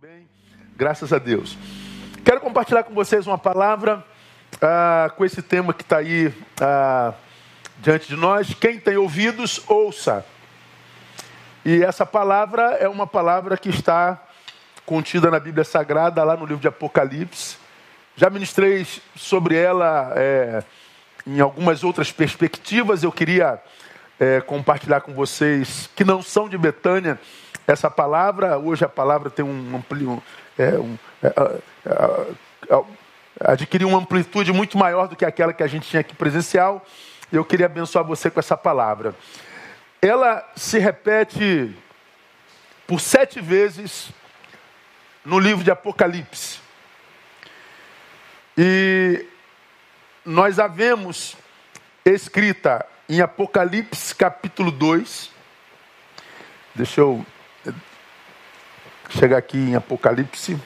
bem, graças a Deus. Quero compartilhar com vocês uma palavra ah, com esse tema que está aí ah, diante de nós. Quem tem ouvidos, ouça. E essa palavra é uma palavra que está contida na Bíblia Sagrada, lá no livro de Apocalipse. Já ministrei sobre ela é, em algumas outras perspectivas. Eu queria é, compartilhar com vocês que não são de Betânia essa palavra. Hoje a palavra tem um amplio, é, um, é, é, adquiriu uma amplitude muito maior do que aquela que a gente tinha aqui presencial. Eu queria abençoar você com essa palavra. Ela se repete por sete vezes no livro de Apocalipse. E nós a vemos escrita em Apocalipse capítulo 2. Deixa eu chegar aqui em Apocalipse.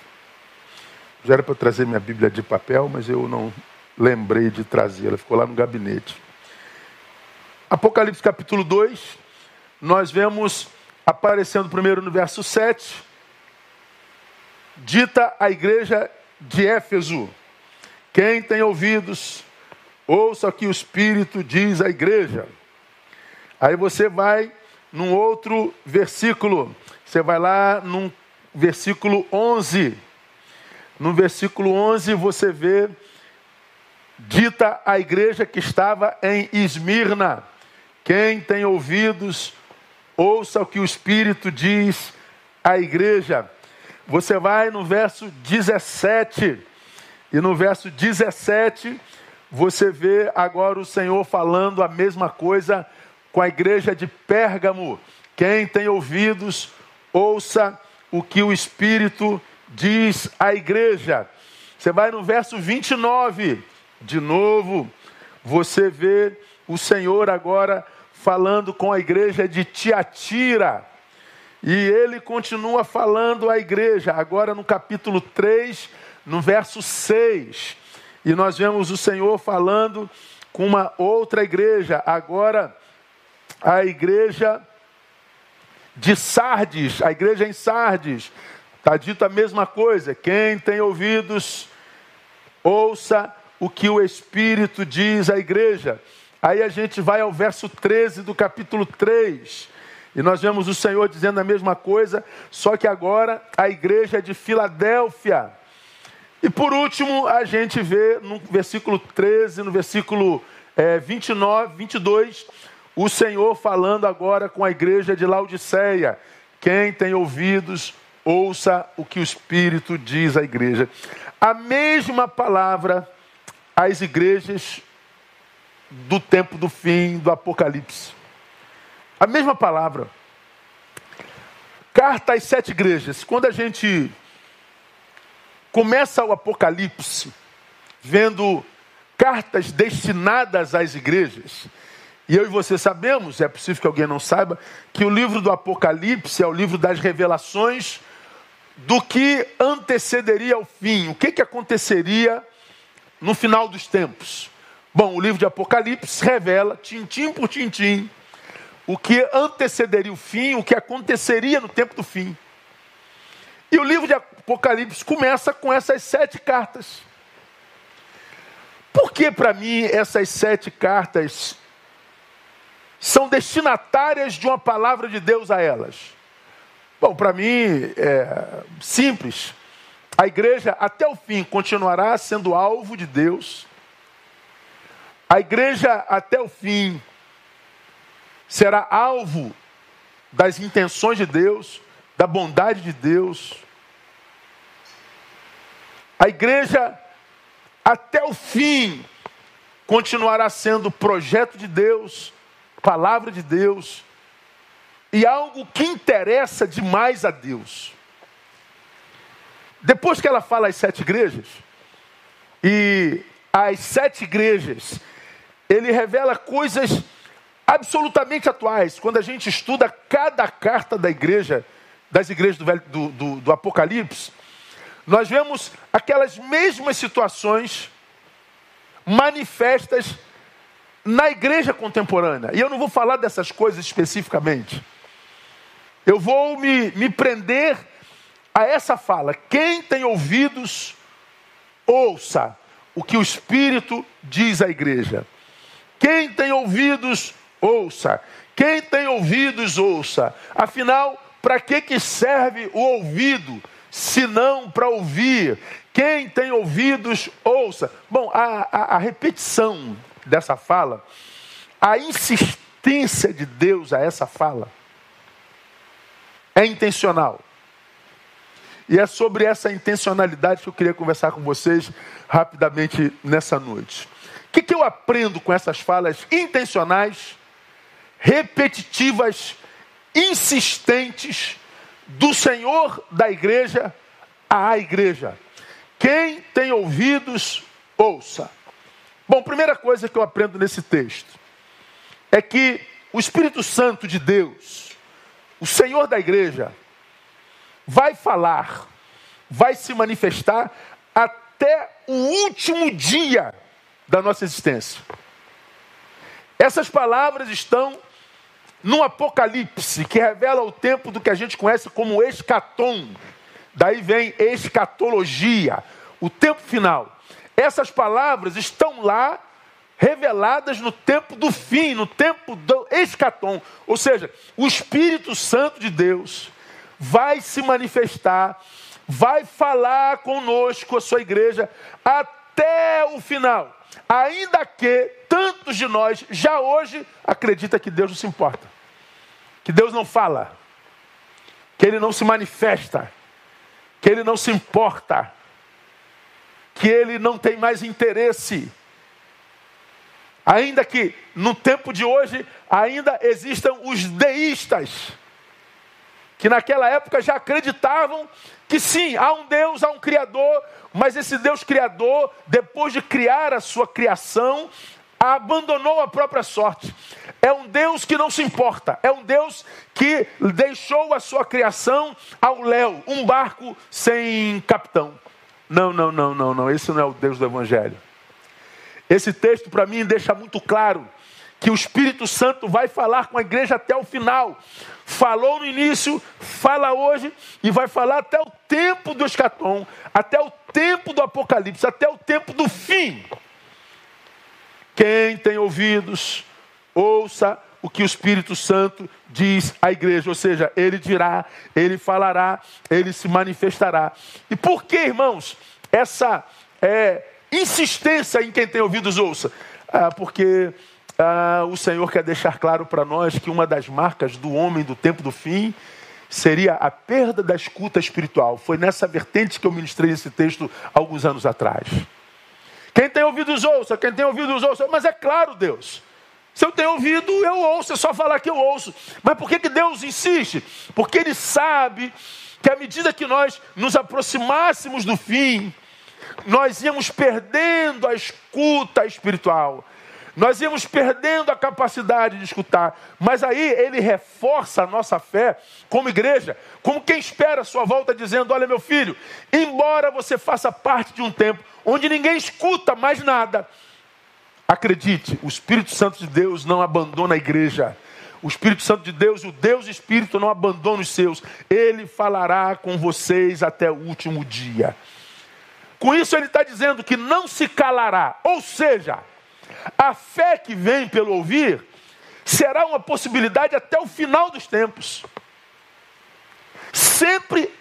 Já era para trazer minha Bíblia de papel, mas eu não lembrei de trazer, ela ficou lá no gabinete. Apocalipse capítulo 2, nós vemos aparecendo primeiro no verso 7, dita a igreja de Éfeso: Quem tem ouvidos, ouça o que o Espírito diz à igreja. Aí você vai num outro versículo, você vai lá num versículo 11. No versículo 11 você vê dita a igreja que estava em Esmirna: Quem tem ouvidos, ouça o que o Espírito diz à igreja. Você vai no verso 17, e no verso 17 você vê agora o Senhor falando a mesma coisa com a igreja de Pérgamo. Quem tem ouvidos, ouça o que o Espírito diz à igreja. Você vai no verso 29, de novo, você vê o Senhor agora falando com a igreja de Tiatira. E ele continua falando à igreja, agora no capítulo 3, no verso 6. E nós vemos o Senhor falando com uma outra igreja, agora a igreja de Sardes, a igreja em Sardes, está dito a mesma coisa. Quem tem ouvidos, ouça o que o Espírito diz à igreja. Aí a gente vai ao verso 13 do capítulo 3. E nós vemos o Senhor dizendo a mesma coisa, só que agora a igreja de Filadélfia. E por último, a gente vê no versículo 13, no versículo é, 29, 22, o Senhor falando agora com a igreja de Laodiceia. Quem tem ouvidos, ouça o que o Espírito diz à igreja. A mesma palavra às igrejas do tempo do fim, do Apocalipse. A mesma palavra. Carta às sete igrejas. Quando a gente começa o Apocalipse vendo cartas destinadas às igrejas, e eu e você sabemos, é possível que alguém não saiba, que o livro do Apocalipse é o livro das revelações do que antecederia ao fim, o que, que aconteceria no final dos tempos. Bom, o livro de Apocalipse revela, tintim por tintim, o que antecederia o fim, o que aconteceria no tempo do fim. E o livro de Apocalipse começa com essas sete cartas. Por que para mim essas sete cartas são destinatárias de uma palavra de Deus a elas? Bom, para mim é simples. A igreja até o fim continuará sendo alvo de Deus. A igreja até o fim será alvo das intenções de Deus, da bondade de Deus. A igreja até o fim continuará sendo projeto de Deus, palavra de Deus e algo que interessa demais a Deus. Depois que ela fala as sete igrejas, e as sete igrejas, ele revela coisas absolutamente atuais. Quando a gente estuda cada carta da igreja, das igrejas do, do, do, do Apocalipse, nós vemos aquelas mesmas situações manifestas na igreja contemporânea. E eu não vou falar dessas coisas especificamente. Eu vou me, me prender a essa fala: quem tem ouvidos, ouça o que o Espírito diz à igreja. Quem tem ouvidos, ouça. Quem tem ouvidos, ouça. Afinal, para que, que serve o ouvido, se não para ouvir? Quem tem ouvidos, ouça. Bom, a, a, a repetição dessa fala, a insistência de Deus a essa fala, é intencional. E é sobre essa intencionalidade que eu queria conversar com vocês rapidamente nessa noite. O que, que eu aprendo com essas falas intencionais, repetitivas, insistentes do Senhor da igreja à igreja? Quem tem ouvidos, ouça. Bom, primeira coisa que eu aprendo nesse texto é que o Espírito Santo de Deus, o Senhor da igreja, vai falar, vai se manifestar até o último dia da nossa existência. Essas palavras estão no Apocalipse, que revela o tempo do que a gente conhece como escatom. Daí vem escatologia, o tempo final. Essas palavras estão lá reveladas no tempo do fim, no tempo do escatom. Ou seja, o Espírito Santo de Deus vai se manifestar, vai falar conosco, a sua igreja, até o final. Ainda que tantos de nós já hoje acreditam que Deus não se importa, que Deus não fala, que Ele não se manifesta, que Ele não se importa, que Ele não tem mais interesse Ainda que no tempo de hoje ainda existam os deístas, que naquela época já acreditavam que sim, há um Deus, há um Criador, mas esse Deus Criador, depois de criar a sua criação, abandonou a própria sorte. É um Deus que não se importa, é um Deus que deixou a sua criação ao léu, um barco sem capitão. Não, não, não, não, não, esse não é o Deus do Evangelho. Esse texto para mim deixa muito claro que o Espírito Santo vai falar com a igreja até o final. Falou no início, fala hoje e vai falar até o tempo do escatom, até o tempo do apocalipse, até o tempo do fim. Quem tem ouvidos, ouça o que o Espírito Santo diz à igreja, ou seja, ele dirá, ele falará, ele se manifestará. E por que, irmãos, essa é, insistência em quem tem ouvidos ouça. Ah, porque ah, o Senhor quer deixar claro para nós que uma das marcas do homem do tempo do fim seria a perda da escuta espiritual. Foi nessa vertente que eu ministrei esse texto alguns anos atrás. Quem tem ouvidos ouça, quem tem ouvidos ouça. Mas é claro, Deus. Se eu tenho ouvido, eu ouço, é só falar que eu ouço. Mas por que, que Deus insiste? Porque Ele sabe que à medida que nós nos aproximássemos do fim, nós íamos perdendo a escuta espiritual. Nós íamos perdendo a capacidade de escutar. Mas aí ele reforça a nossa fé como igreja, como quem espera a sua volta, dizendo: Olha, meu filho, embora você faça parte de um tempo onde ninguém escuta mais nada, acredite, o Espírito Santo de Deus não abandona a igreja. O Espírito Santo de Deus, o Deus Espírito, não abandona os seus. Ele falará com vocês até o último dia. Com isso, ele está dizendo que não se calará. Ou seja, a fé que vem pelo ouvir será uma possibilidade até o final dos tempos. Sempre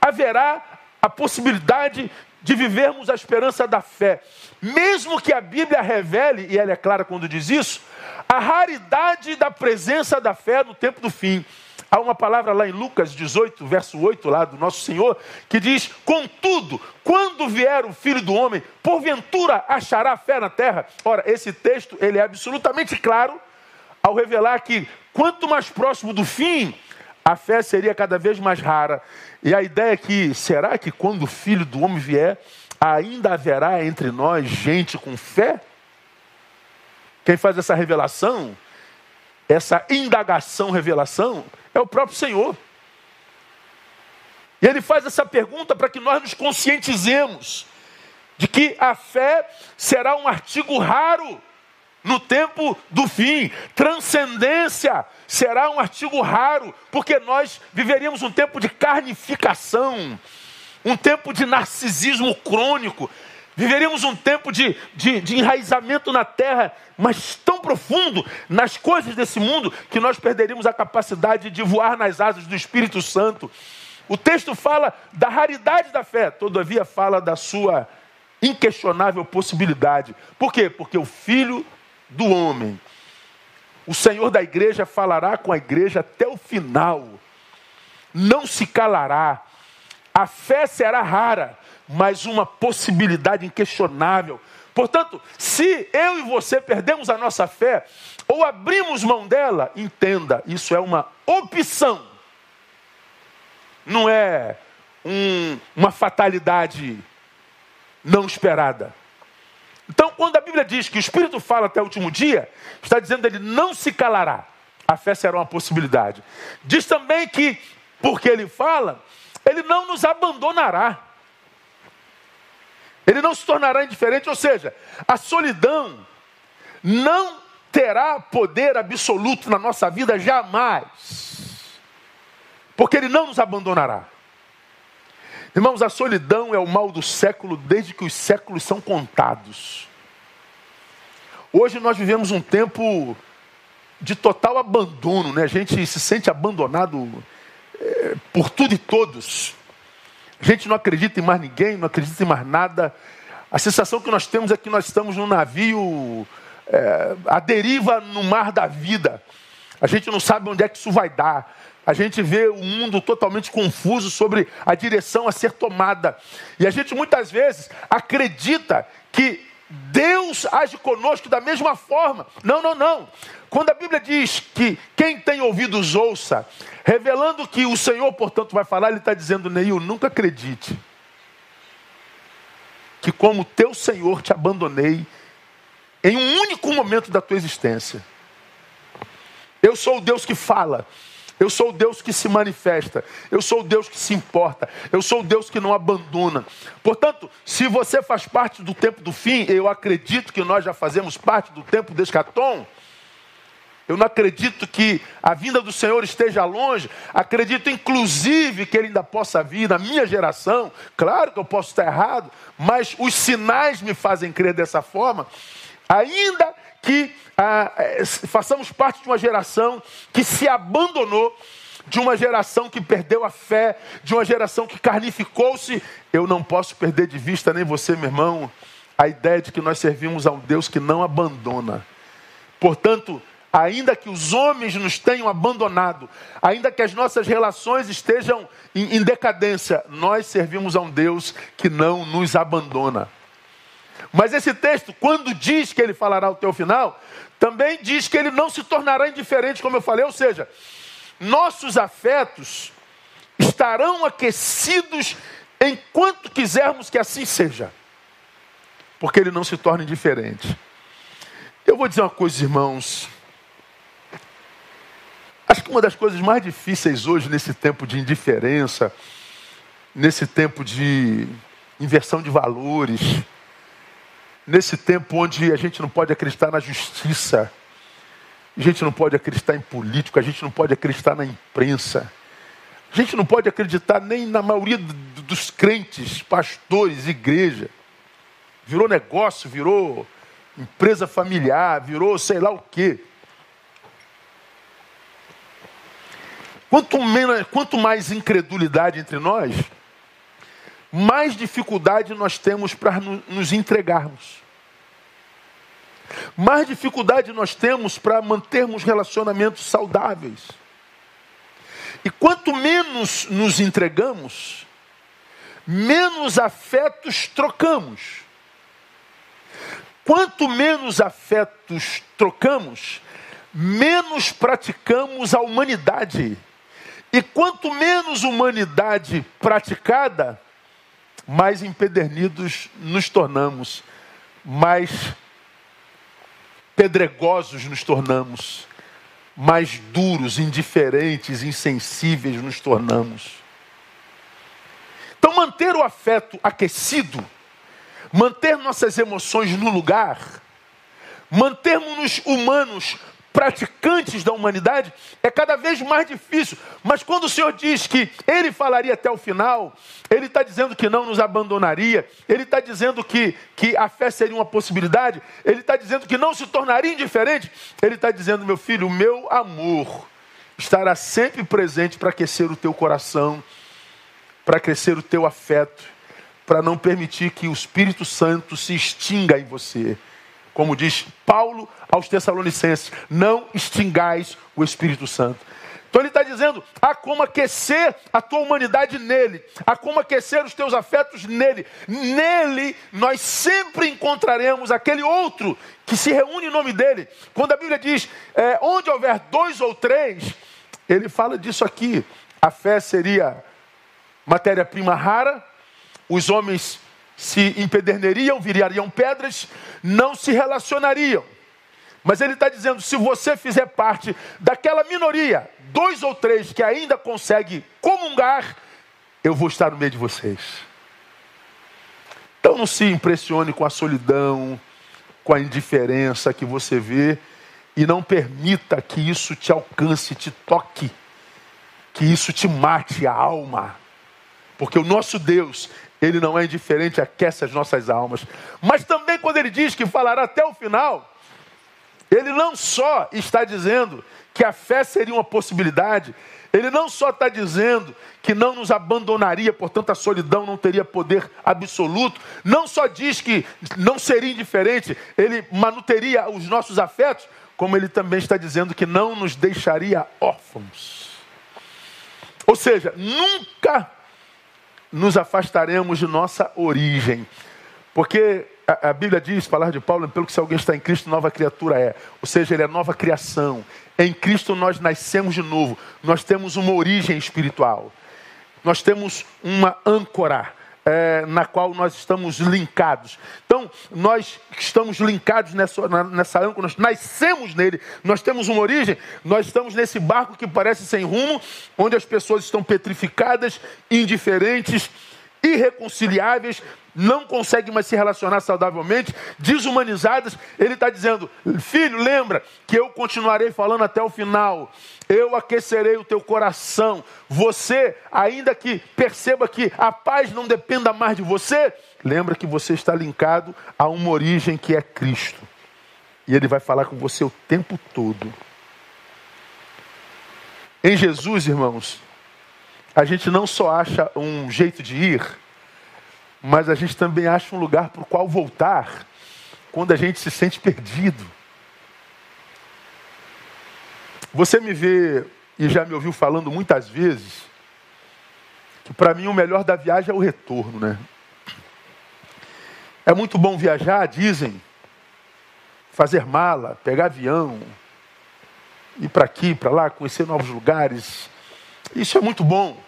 haverá a possibilidade de vivermos a esperança da fé. Mesmo que a Bíblia revele, e ela é clara quando diz isso, a raridade da presença da fé no tempo do fim. Há uma palavra lá em Lucas 18, verso 8, lá do nosso Senhor, que diz: Contudo, quando vier o filho do homem, porventura achará fé na terra? Ora, esse texto ele é absolutamente claro ao revelar que quanto mais próximo do fim, a fé seria cada vez mais rara. E a ideia é que, será que quando o filho do homem vier, ainda haverá entre nós gente com fé? Quem faz essa revelação, essa indagação, revelação, é o próprio Senhor. E ele faz essa pergunta para que nós nos conscientizemos de que a fé será um artigo raro no tempo do fim. Transcendência será um artigo raro, porque nós viveríamos um tempo de carnificação, um tempo de narcisismo crônico, viveríamos um tempo de, de, de enraizamento na terra, mas tão profundo nas coisas desse mundo, que nós perderíamos a capacidade de voar nas asas do Espírito Santo. O texto fala da raridade da fé, todavia fala da sua inquestionável possibilidade. Por quê? Porque o Filho do Homem, o Senhor da igreja, falará com a igreja até o final, não se calará. A fé será rara, mas uma possibilidade inquestionável. Portanto, se eu e você perdemos a nossa fé, ou abrimos mão dela, entenda, isso é uma opção não é um, uma fatalidade não esperada. Então, quando a Bíblia diz que o Espírito fala até o último dia, está dizendo que ele não se calará. A fé será uma possibilidade. Diz também que, porque ele fala, ele não nos abandonará. Ele não se tornará indiferente, ou seja, a solidão não terá poder absoluto na nossa vida jamais porque Ele não nos abandonará. Irmãos, a solidão é o mal do século desde que os séculos são contados. Hoje nós vivemos um tempo de total abandono, né? A gente se sente abandonado é, por tudo e todos. A gente não acredita em mais ninguém, não acredita em mais nada. A sensação que nós temos é que nós estamos num navio é, à deriva no mar da vida. A gente não sabe onde é que isso vai dar a gente vê o mundo totalmente confuso sobre a direção a ser tomada. E a gente muitas vezes acredita que Deus age conosco da mesma forma. Não, não, não. Quando a Bíblia diz que quem tem ouvidos ouça, revelando que o Senhor, portanto, vai falar, ele está dizendo, Neil, nunca acredite que como teu Senhor te abandonei em um único momento da tua existência. Eu sou o Deus que fala. Eu sou o Deus que se manifesta. Eu sou o Deus que se importa. Eu sou o Deus que não abandona. Portanto, se você faz parte do tempo do fim, eu acredito que nós já fazemos parte do tempo do escatom. Eu não acredito que a vinda do Senhor esteja longe. Acredito, inclusive, que Ele ainda possa vir na minha geração. Claro que eu posso estar errado, mas os sinais me fazem crer dessa forma. Ainda que ah, é, façamos parte de uma geração que se abandonou, de uma geração que perdeu a fé, de uma geração que carnificou-se. Eu não posso perder de vista, nem você, meu irmão, a ideia de que nós servimos a um Deus que não abandona. Portanto, ainda que os homens nos tenham abandonado, ainda que as nossas relações estejam em decadência, nós servimos a um Deus que não nos abandona. Mas esse texto, quando diz que ele falará o teu final, também diz que ele não se tornará indiferente, como eu falei, ou seja, nossos afetos estarão aquecidos enquanto quisermos que assim seja, porque ele não se torna indiferente. Eu vou dizer uma coisa, irmãos. Acho que uma das coisas mais difíceis hoje, nesse tempo de indiferença, nesse tempo de inversão de valores, nesse tempo onde a gente não pode acreditar na justiça, a gente não pode acreditar em político, a gente não pode acreditar na imprensa, a gente não pode acreditar nem na maioria dos crentes, pastores, igreja. Virou negócio, virou empresa familiar, virou sei lá o quê. Quanto, menos, quanto mais incredulidade entre nós, mais dificuldade nós temos para nos entregarmos. Mais dificuldade nós temos para mantermos relacionamentos saudáveis. E quanto menos nos entregamos, menos afetos trocamos. Quanto menos afetos trocamos, menos praticamos a humanidade. E quanto menos humanidade praticada, mais empedernidos nos tornamos, mais pedregosos nos tornamos, mais duros, indiferentes, insensíveis nos tornamos. Então, manter o afeto aquecido, manter nossas emoções no lugar, mantermos-nos humanos, praticantes da humanidade, é cada vez mais difícil. Mas quando o Senhor diz que Ele falaria até o final, Ele está dizendo que não nos abandonaria, Ele está dizendo que, que a fé seria uma possibilidade, Ele está dizendo que não se tornaria indiferente, Ele está dizendo, meu filho, o meu amor estará sempre presente para aquecer o teu coração, para crescer o teu afeto, para não permitir que o Espírito Santo se extinga em você. Como diz Paulo aos Tessalonicenses: não extingais o Espírito Santo. Então ele está dizendo: há como aquecer a tua humanidade nele, há como aquecer os teus afetos nele. Nele nós sempre encontraremos aquele outro que se reúne em nome dele. Quando a Bíblia diz: é, onde houver dois ou três, ele fala disso aqui. A fé seria matéria-prima rara, os homens se empederneriam, virariam pedras, não se relacionariam. Mas ele está dizendo: se você fizer parte daquela minoria, dois ou três que ainda consegue comungar, eu vou estar no meio de vocês. Então não se impressione com a solidão, com a indiferença que você vê, e não permita que isso te alcance, te toque, que isso te mate a alma. Porque o nosso Deus, ele não é indiferente, aquece as nossas almas. Mas também quando ele diz que falará até o final, ele não só está dizendo que a fé seria uma possibilidade, ele não só está dizendo que não nos abandonaria, portanto a solidão não teria poder absoluto, não só diz que não seria indiferente, ele manuteria os nossos afetos, como ele também está dizendo que não nos deixaria órfãos. Ou seja, nunca nos afastaremos de nossa origem. Porque a, a, Bíblia diz, falar de Paulo, pelo que se alguém está em Cristo, nova criatura é. Ou seja, ele é nova criação. Em Cristo nós nascemos de novo. Nós temos uma origem espiritual. Nós temos uma âncora é, na qual nós estamos linkados. Então, nós estamos linkados nessa, nessa âncora, nós nascemos nele, nós temos uma origem, nós estamos nesse barco que parece sem rumo, onde as pessoas estão petrificadas, indiferentes, irreconciliáveis, não conseguem mais se relacionar saudavelmente, desumanizadas. Ele está dizendo: Filho, lembra que eu continuarei falando até o final. Eu aquecerei o teu coração. Você, ainda que perceba que a paz não dependa mais de você, lembra que você está linkado a uma origem que é Cristo. E Ele vai falar com você o tempo todo. Em Jesus, irmãos, a gente não só acha um jeito de ir, mas a gente também acha um lugar para o qual voltar quando a gente se sente perdido. Você me vê e já me ouviu falando muitas vezes que para mim o melhor da viagem é o retorno, né? É muito bom viajar, dizem, fazer mala, pegar avião, ir para aqui, para lá, conhecer novos lugares. Isso é muito bom.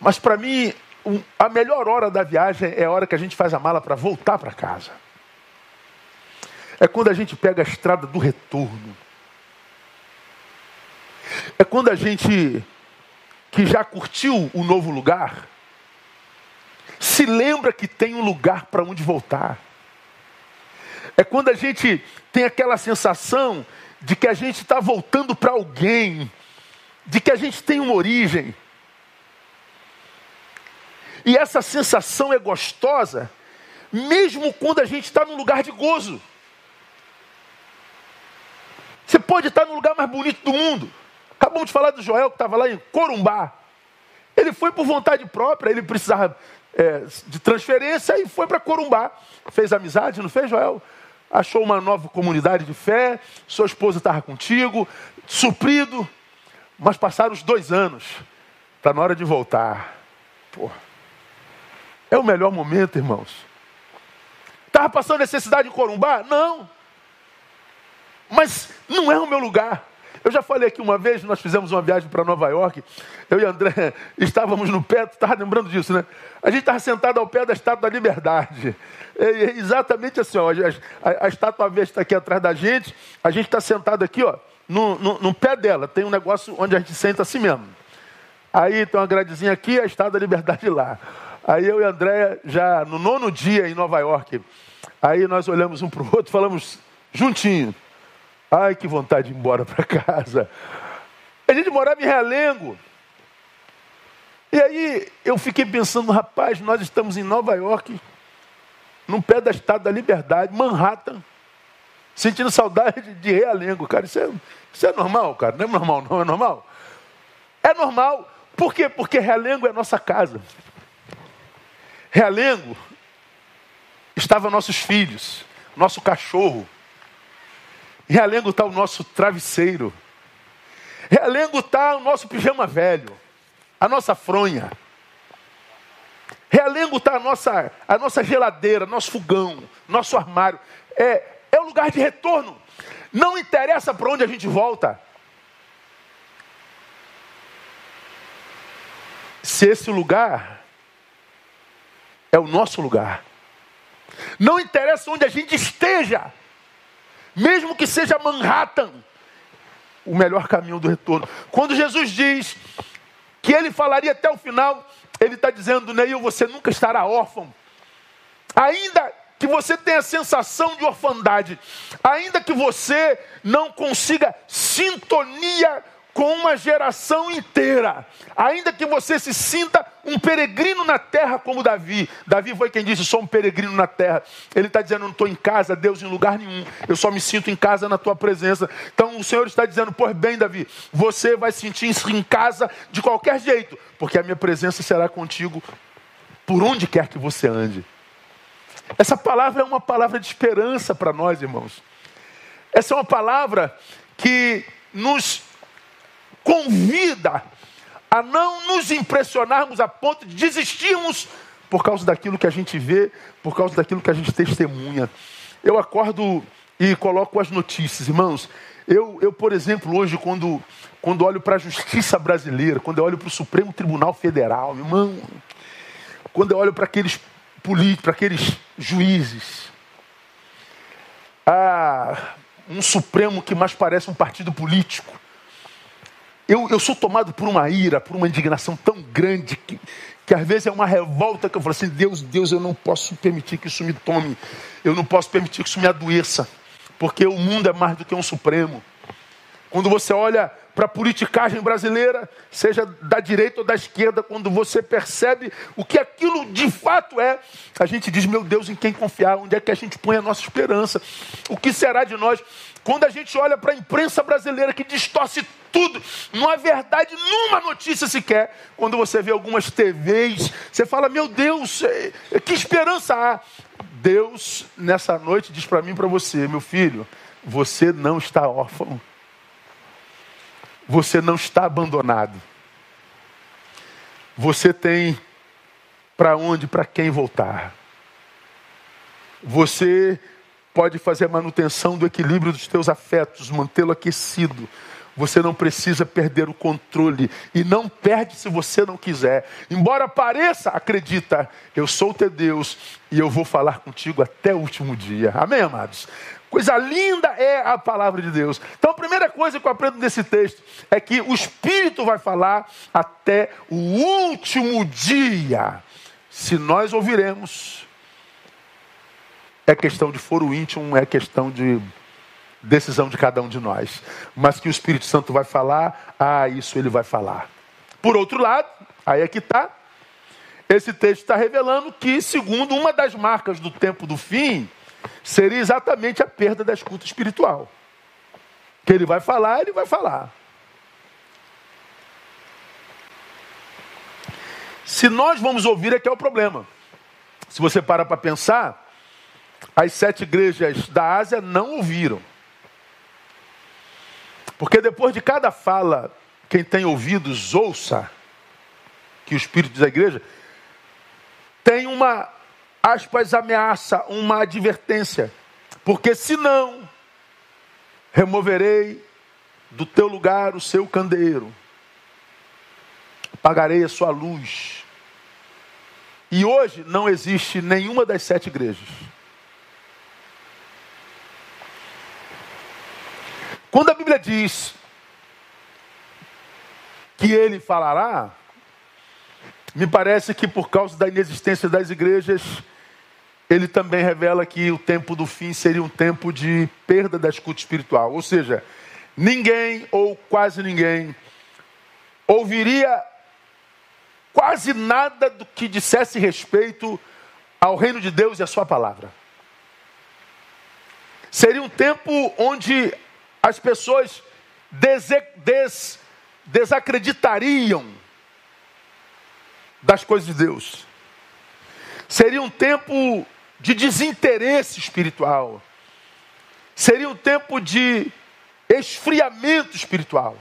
Mas para mim a melhor hora da viagem é a hora que a gente faz a mala para voltar para casa. É quando a gente pega a estrada do retorno. É quando a gente, que já curtiu o novo lugar, se lembra que tem um lugar para onde voltar. É quando a gente tem aquela sensação de que a gente está voltando para alguém, de que a gente tem uma origem. E essa sensação é gostosa, mesmo quando a gente está num lugar de gozo. Você pode estar no lugar mais bonito do mundo. Acabamos de falar do Joel que estava lá em Corumbá. Ele foi por vontade própria, ele precisava é, de transferência e foi para Corumbá. Fez amizade, não fez, Joel? Achou uma nova comunidade de fé, sua esposa estava contigo, suprido. Mas passaram os dois anos, para na hora de voltar. Porra. É o melhor momento, irmãos. Estava passando necessidade em Corumbá? Não. Mas não é o meu lugar. Eu já falei aqui uma vez, nós fizemos uma viagem para Nova York. Eu e André estávamos no pé, estava lembrando disso, né? A gente estava sentado ao pé da Estátua da Liberdade. É, é exatamente assim, ó, a, a, estátua verde está aqui atrás da gente, a gente está sentado aqui, ó, no, no, no, pé dela. Tem um negócio onde a gente senta assim mesmo. Aí tem uma gradezinha aqui, a Estátua da Liberdade lá. Aí eu e André, já no nono dia em Nova York, Aí nós olhamos um para o outro, falamos juntinho. Ai, que vontade de ir embora para casa. A gente morava em Realengo. E aí eu fiquei pensando, rapaz, nós estamos em Nova York, no pé da Estado da Liberdade, Manhattan, sentindo saudade de Realengo, cara. Isso é, isso é normal, cara. Não é normal, não é normal. É normal. Por quê? Porque Realengo é nossa casa. Realengo estava nossos filhos, nosso cachorro. Realengo está o nosso travesseiro. Realengo está o nosso pijama velho, a nossa fronha. Realengo está a nossa, a nossa geladeira, nosso fogão, nosso armário. É, é o lugar de retorno. Não interessa para onde a gente volta. Se esse lugar é o nosso lugar. Não interessa onde a gente esteja, mesmo que seja Manhattan, o melhor caminho do retorno. Quando Jesus diz que ele falaria até o final, ele está dizendo, Neil, você nunca estará órfão. Ainda que você tenha sensação de orfandade, ainda que você não consiga sintonia com uma geração inteira, ainda que você se sinta um peregrino na terra como Davi. Davi foi quem disse: Sou um peregrino na terra. Ele está dizendo: Não estou em casa, Deus, em lugar nenhum. Eu só me sinto em casa na tua presença. Então o Senhor está dizendo: Pois bem, Davi, você vai sentir-se em casa de qualquer jeito, porque a minha presença será contigo por onde quer que você ande. Essa palavra é uma palavra de esperança para nós, irmãos. Essa é uma palavra que nos convida a não nos impressionarmos a ponto de desistirmos por causa daquilo que a gente vê, por causa daquilo que a gente testemunha. Eu acordo e coloco as notícias, irmãos. Eu, eu por exemplo, hoje, quando, quando olho para a justiça brasileira, quando eu olho para o Supremo Tribunal Federal, irmão, quando eu olho para aqueles políticos, para aqueles juízes, ah, um Supremo que mais parece um partido político, eu, eu sou tomado por uma ira, por uma indignação tão grande que, que às vezes é uma revolta que eu falo assim: Deus, Deus, eu não posso permitir que isso me tome, eu não posso permitir que isso me adoeça, porque o mundo é mais do que um supremo. Quando você olha para a politicagem brasileira, seja da direita ou da esquerda, quando você percebe o que aquilo de fato é, a gente diz: meu Deus, em quem confiar? Onde é que a gente põe a nossa esperança? O que será de nós? Quando a gente olha para a imprensa brasileira que distorce tudo, não há verdade numa notícia sequer. Quando você vê algumas TVs, você fala: Meu Deus, é, é, que esperança há. Deus, nessa noite, diz para mim e para você: Meu filho, você não está órfão. Você não está abandonado. Você tem para onde, para quem voltar. Você pode fazer a manutenção do equilíbrio dos teus afetos, mantê-lo aquecido. Você não precisa perder o controle e não perde se você não quiser. Embora pareça, acredita, eu sou teu Deus e eu vou falar contigo até o último dia. Amém, amados? Coisa linda é a palavra de Deus. Então, a primeira coisa que eu aprendo nesse texto é que o Espírito vai falar até o último dia. Se nós ouviremos, é questão de foro íntimo, é questão de decisão de cada um de nós. Mas que o Espírito Santo vai falar, ah, isso ele vai falar. Por outro lado, aí é que está. Esse texto está revelando que, segundo uma das marcas do tempo do fim, seria exatamente a perda da escuta espiritual. Que ele vai falar, ele vai falar. Se nós vamos ouvir, é que é o problema. Se você para para pensar, as sete igrejas da Ásia não ouviram. Porque depois de cada fala, quem tem ouvidos, ouça, que o Espírito diz à igreja, tem uma, aspas, ameaça, uma advertência. Porque senão, removerei do teu lugar o seu candeeiro, apagarei a sua luz. E hoje não existe nenhuma das sete igrejas. Quando a Bíblia diz que ele falará, me parece que por causa da inexistência das igrejas, ele também revela que o tempo do fim seria um tempo de perda da escuta espiritual. Ou seja, ninguém ou quase ninguém ouviria quase nada do que dissesse respeito ao reino de Deus e à sua palavra. Seria um tempo onde as pessoas des, des, desacreditariam das coisas de Deus. Seria um tempo de desinteresse espiritual. Seria um tempo de esfriamento espiritual.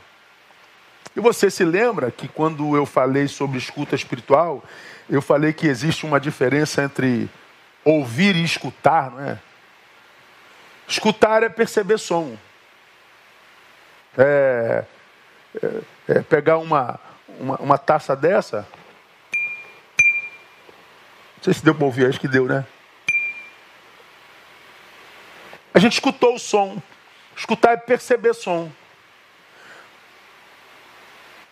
E você se lembra que quando eu falei sobre escuta espiritual, eu falei que existe uma diferença entre ouvir e escutar, não é? Escutar é perceber som. É, é, é pegar uma, uma, uma, taça dessa. Não sei se deu para ouvir, acho que deu, né? A gente escutou o som. Escutar é perceber som.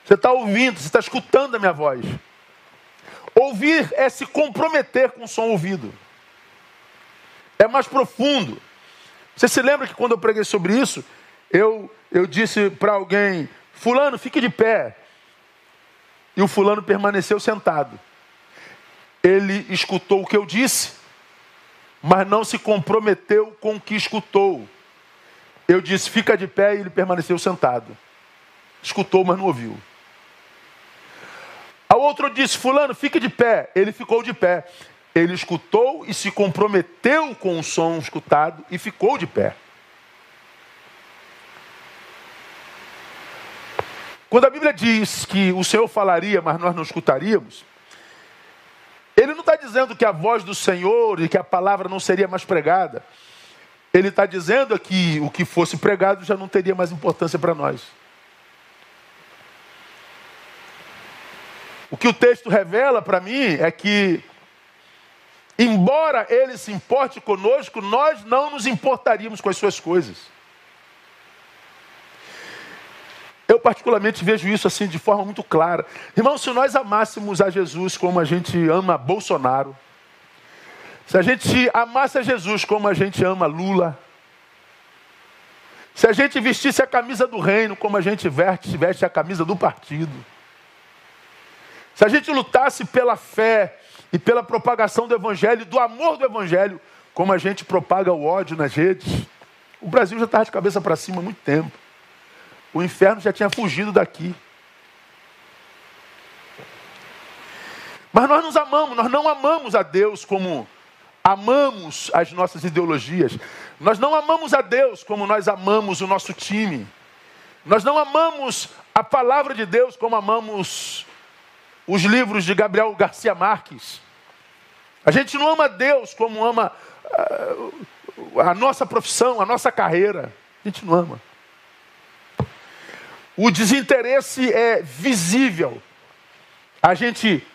Você está ouvindo, você está escutando a minha voz. Ouvir é se comprometer com o som ouvido. É mais profundo. Você se lembra que quando eu preguei sobre isso, eu, eu disse para alguém: Fulano, fique de pé. E o fulano permaneceu sentado. Ele escutou o que eu disse, mas não se comprometeu com o que escutou. Eu disse: fica de pé, e ele permaneceu sentado. Escutou, mas não ouviu. A outro disse: Fulano, fique de pé. Ele ficou de pé. Ele escutou e se comprometeu com o som escutado e ficou de pé. Quando a Bíblia diz que o Senhor falaria, mas nós não escutaríamos, ele não está dizendo que a voz do Senhor e que a palavra não seria mais pregada. Ele está dizendo que o que fosse pregado já não teria mais importância para nós. O que o texto revela para mim é que, embora ele se importe conosco, nós não nos importaríamos com as suas coisas. Eu, particularmente, vejo isso assim de forma muito clara. Irmão, se nós amássemos a Jesus como a gente ama Bolsonaro, se a gente amasse a Jesus como a gente ama Lula, se a gente vestisse a camisa do reino como a gente veste, veste a camisa do partido, se a gente lutasse pela fé e pela propagação do Evangelho, do amor do Evangelho, como a gente propaga o ódio nas redes, o Brasil já estava de cabeça para cima há muito tempo. O inferno já tinha fugido daqui. Mas nós nos amamos, nós não amamos a Deus como amamos as nossas ideologias. Nós não amamos a Deus como nós amamos o nosso time. Nós não amamos a palavra de Deus como amamos os livros de Gabriel Garcia Marques. A gente não ama Deus como ama uh, a nossa profissão, a nossa carreira. A gente não ama. O desinteresse é visível. A gente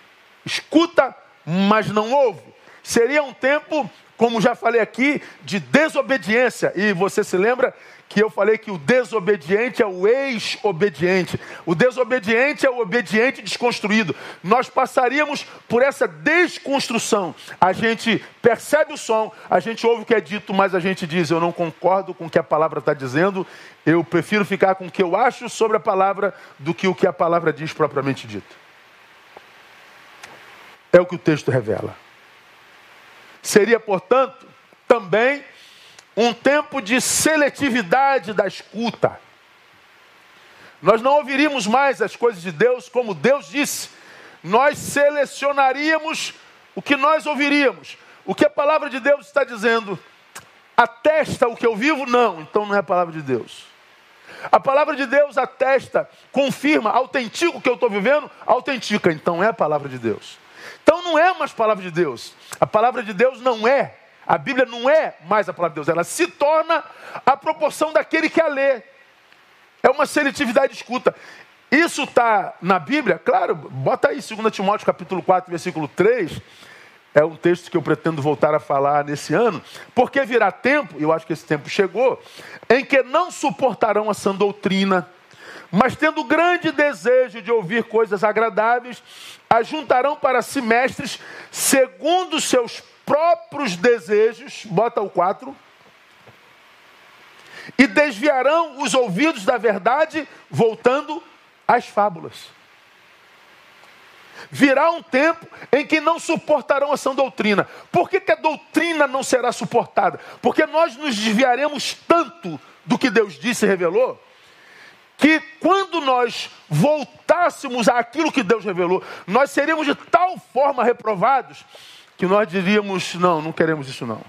escuta, mas não ouve. Seria um tempo, como já falei aqui, de desobediência. E você se lembra que eu falei que o desobediente é o ex-obediente. O desobediente é o obediente desconstruído. Nós passaríamos por essa desconstrução. A gente percebe o som, a gente ouve o que é dito, mas a gente diz: Eu não concordo com o que a palavra está dizendo, eu prefiro ficar com o que eu acho sobre a palavra do que o que a palavra diz propriamente dito. É o que o texto revela. Seria, portanto, também um tempo de seletividade da escuta. Nós não ouviríamos mais as coisas de Deus como Deus disse. Nós selecionaríamos o que nós ouviríamos. O que a palavra de Deus está dizendo atesta o que eu vivo? Não, então não é a palavra de Deus. A palavra de Deus atesta, confirma, autentica o que eu estou vivendo, autentica, então é a palavra de Deus. Então não é mais palavra de Deus. A palavra de Deus não é a Bíblia não é mais a palavra de Deus, ela se torna a proporção daquele que a lê. É uma seletividade de escuta. Isso está na Bíblia? Claro, bota aí 2 Timóteo capítulo 4, versículo 3. É um texto que eu pretendo voltar a falar nesse ano, porque virá tempo, e eu acho que esse tempo chegou, em que não suportarão a sã doutrina, mas tendo grande desejo de ouvir coisas agradáveis, ajuntarão para si mestres segundo seus próprios desejos, bota o 4, e desviarão os ouvidos da verdade, voltando às fábulas. Virá um tempo em que não suportarão a doutrina. Por que, que a doutrina não será suportada? Porque nós nos desviaremos tanto do que Deus disse e revelou, que quando nós voltássemos àquilo que Deus revelou, nós seríamos de tal forma reprovados que nós diríamos: não, não queremos isso não.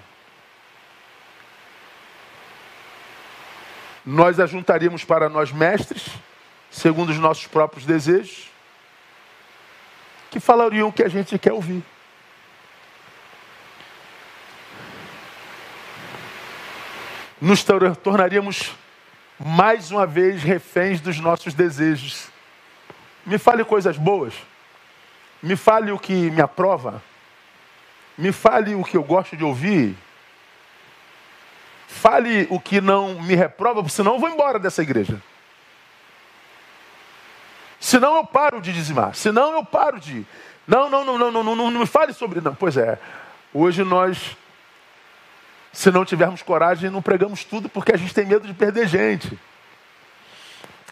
Nós ajuntaríamos para nós mestres, segundo os nossos próprios desejos, que falariam o que a gente quer ouvir. Nos tornaríamos mais uma vez reféns dos nossos desejos. Me fale coisas boas. Me fale o que me aprova. Me fale o que eu gosto de ouvir. Fale o que não me reprova, senão eu vou embora dessa igreja. Senão eu paro de dizimar. Senão eu paro de. Não, não, não, não, não, não, não, não me fale sobre. Não, pois é. Hoje nós, se não tivermos coragem, não pregamos tudo porque a gente tem medo de perder gente.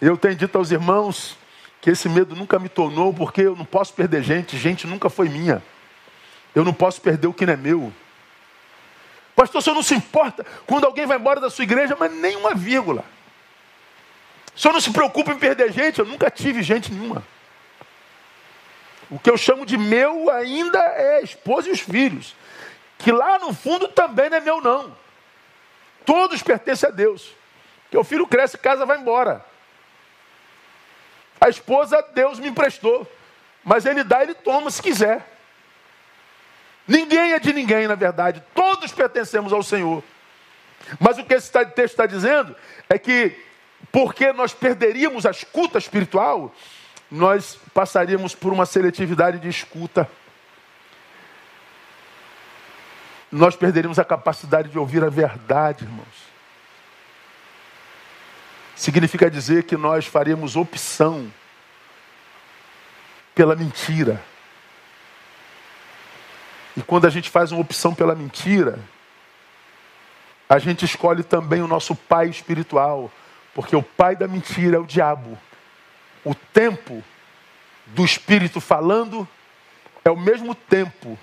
Eu tenho dito aos irmãos que esse medo nunca me tornou, porque eu não posso perder gente, gente nunca foi minha. Eu não posso perder o que não é meu. Pastor, o senhor não se importa quando alguém vai embora da sua igreja, mas nem uma vírgula. O senhor não se preocupa em perder gente? Eu nunca tive gente nenhuma. O que eu chamo de meu ainda é a esposa e os filhos. Que lá no fundo também não é meu, não. Todos pertencem a Deus. Que o filho cresce, casa, vai embora. A esposa, Deus me emprestou. Mas ele dá, ele toma se quiser. Ninguém é de ninguém, na verdade. Todos pertencemos ao Senhor. Mas o que esse texto está dizendo é que, porque nós perderíamos a escuta espiritual, nós passaríamos por uma seletividade de escuta. Nós perderíamos a capacidade de ouvir a verdade, irmãos. Significa dizer que nós faríamos opção pela mentira. E quando a gente faz uma opção pela mentira, a gente escolhe também o nosso pai espiritual, porque o pai da mentira é o diabo. O tempo do espírito falando é o mesmo tempo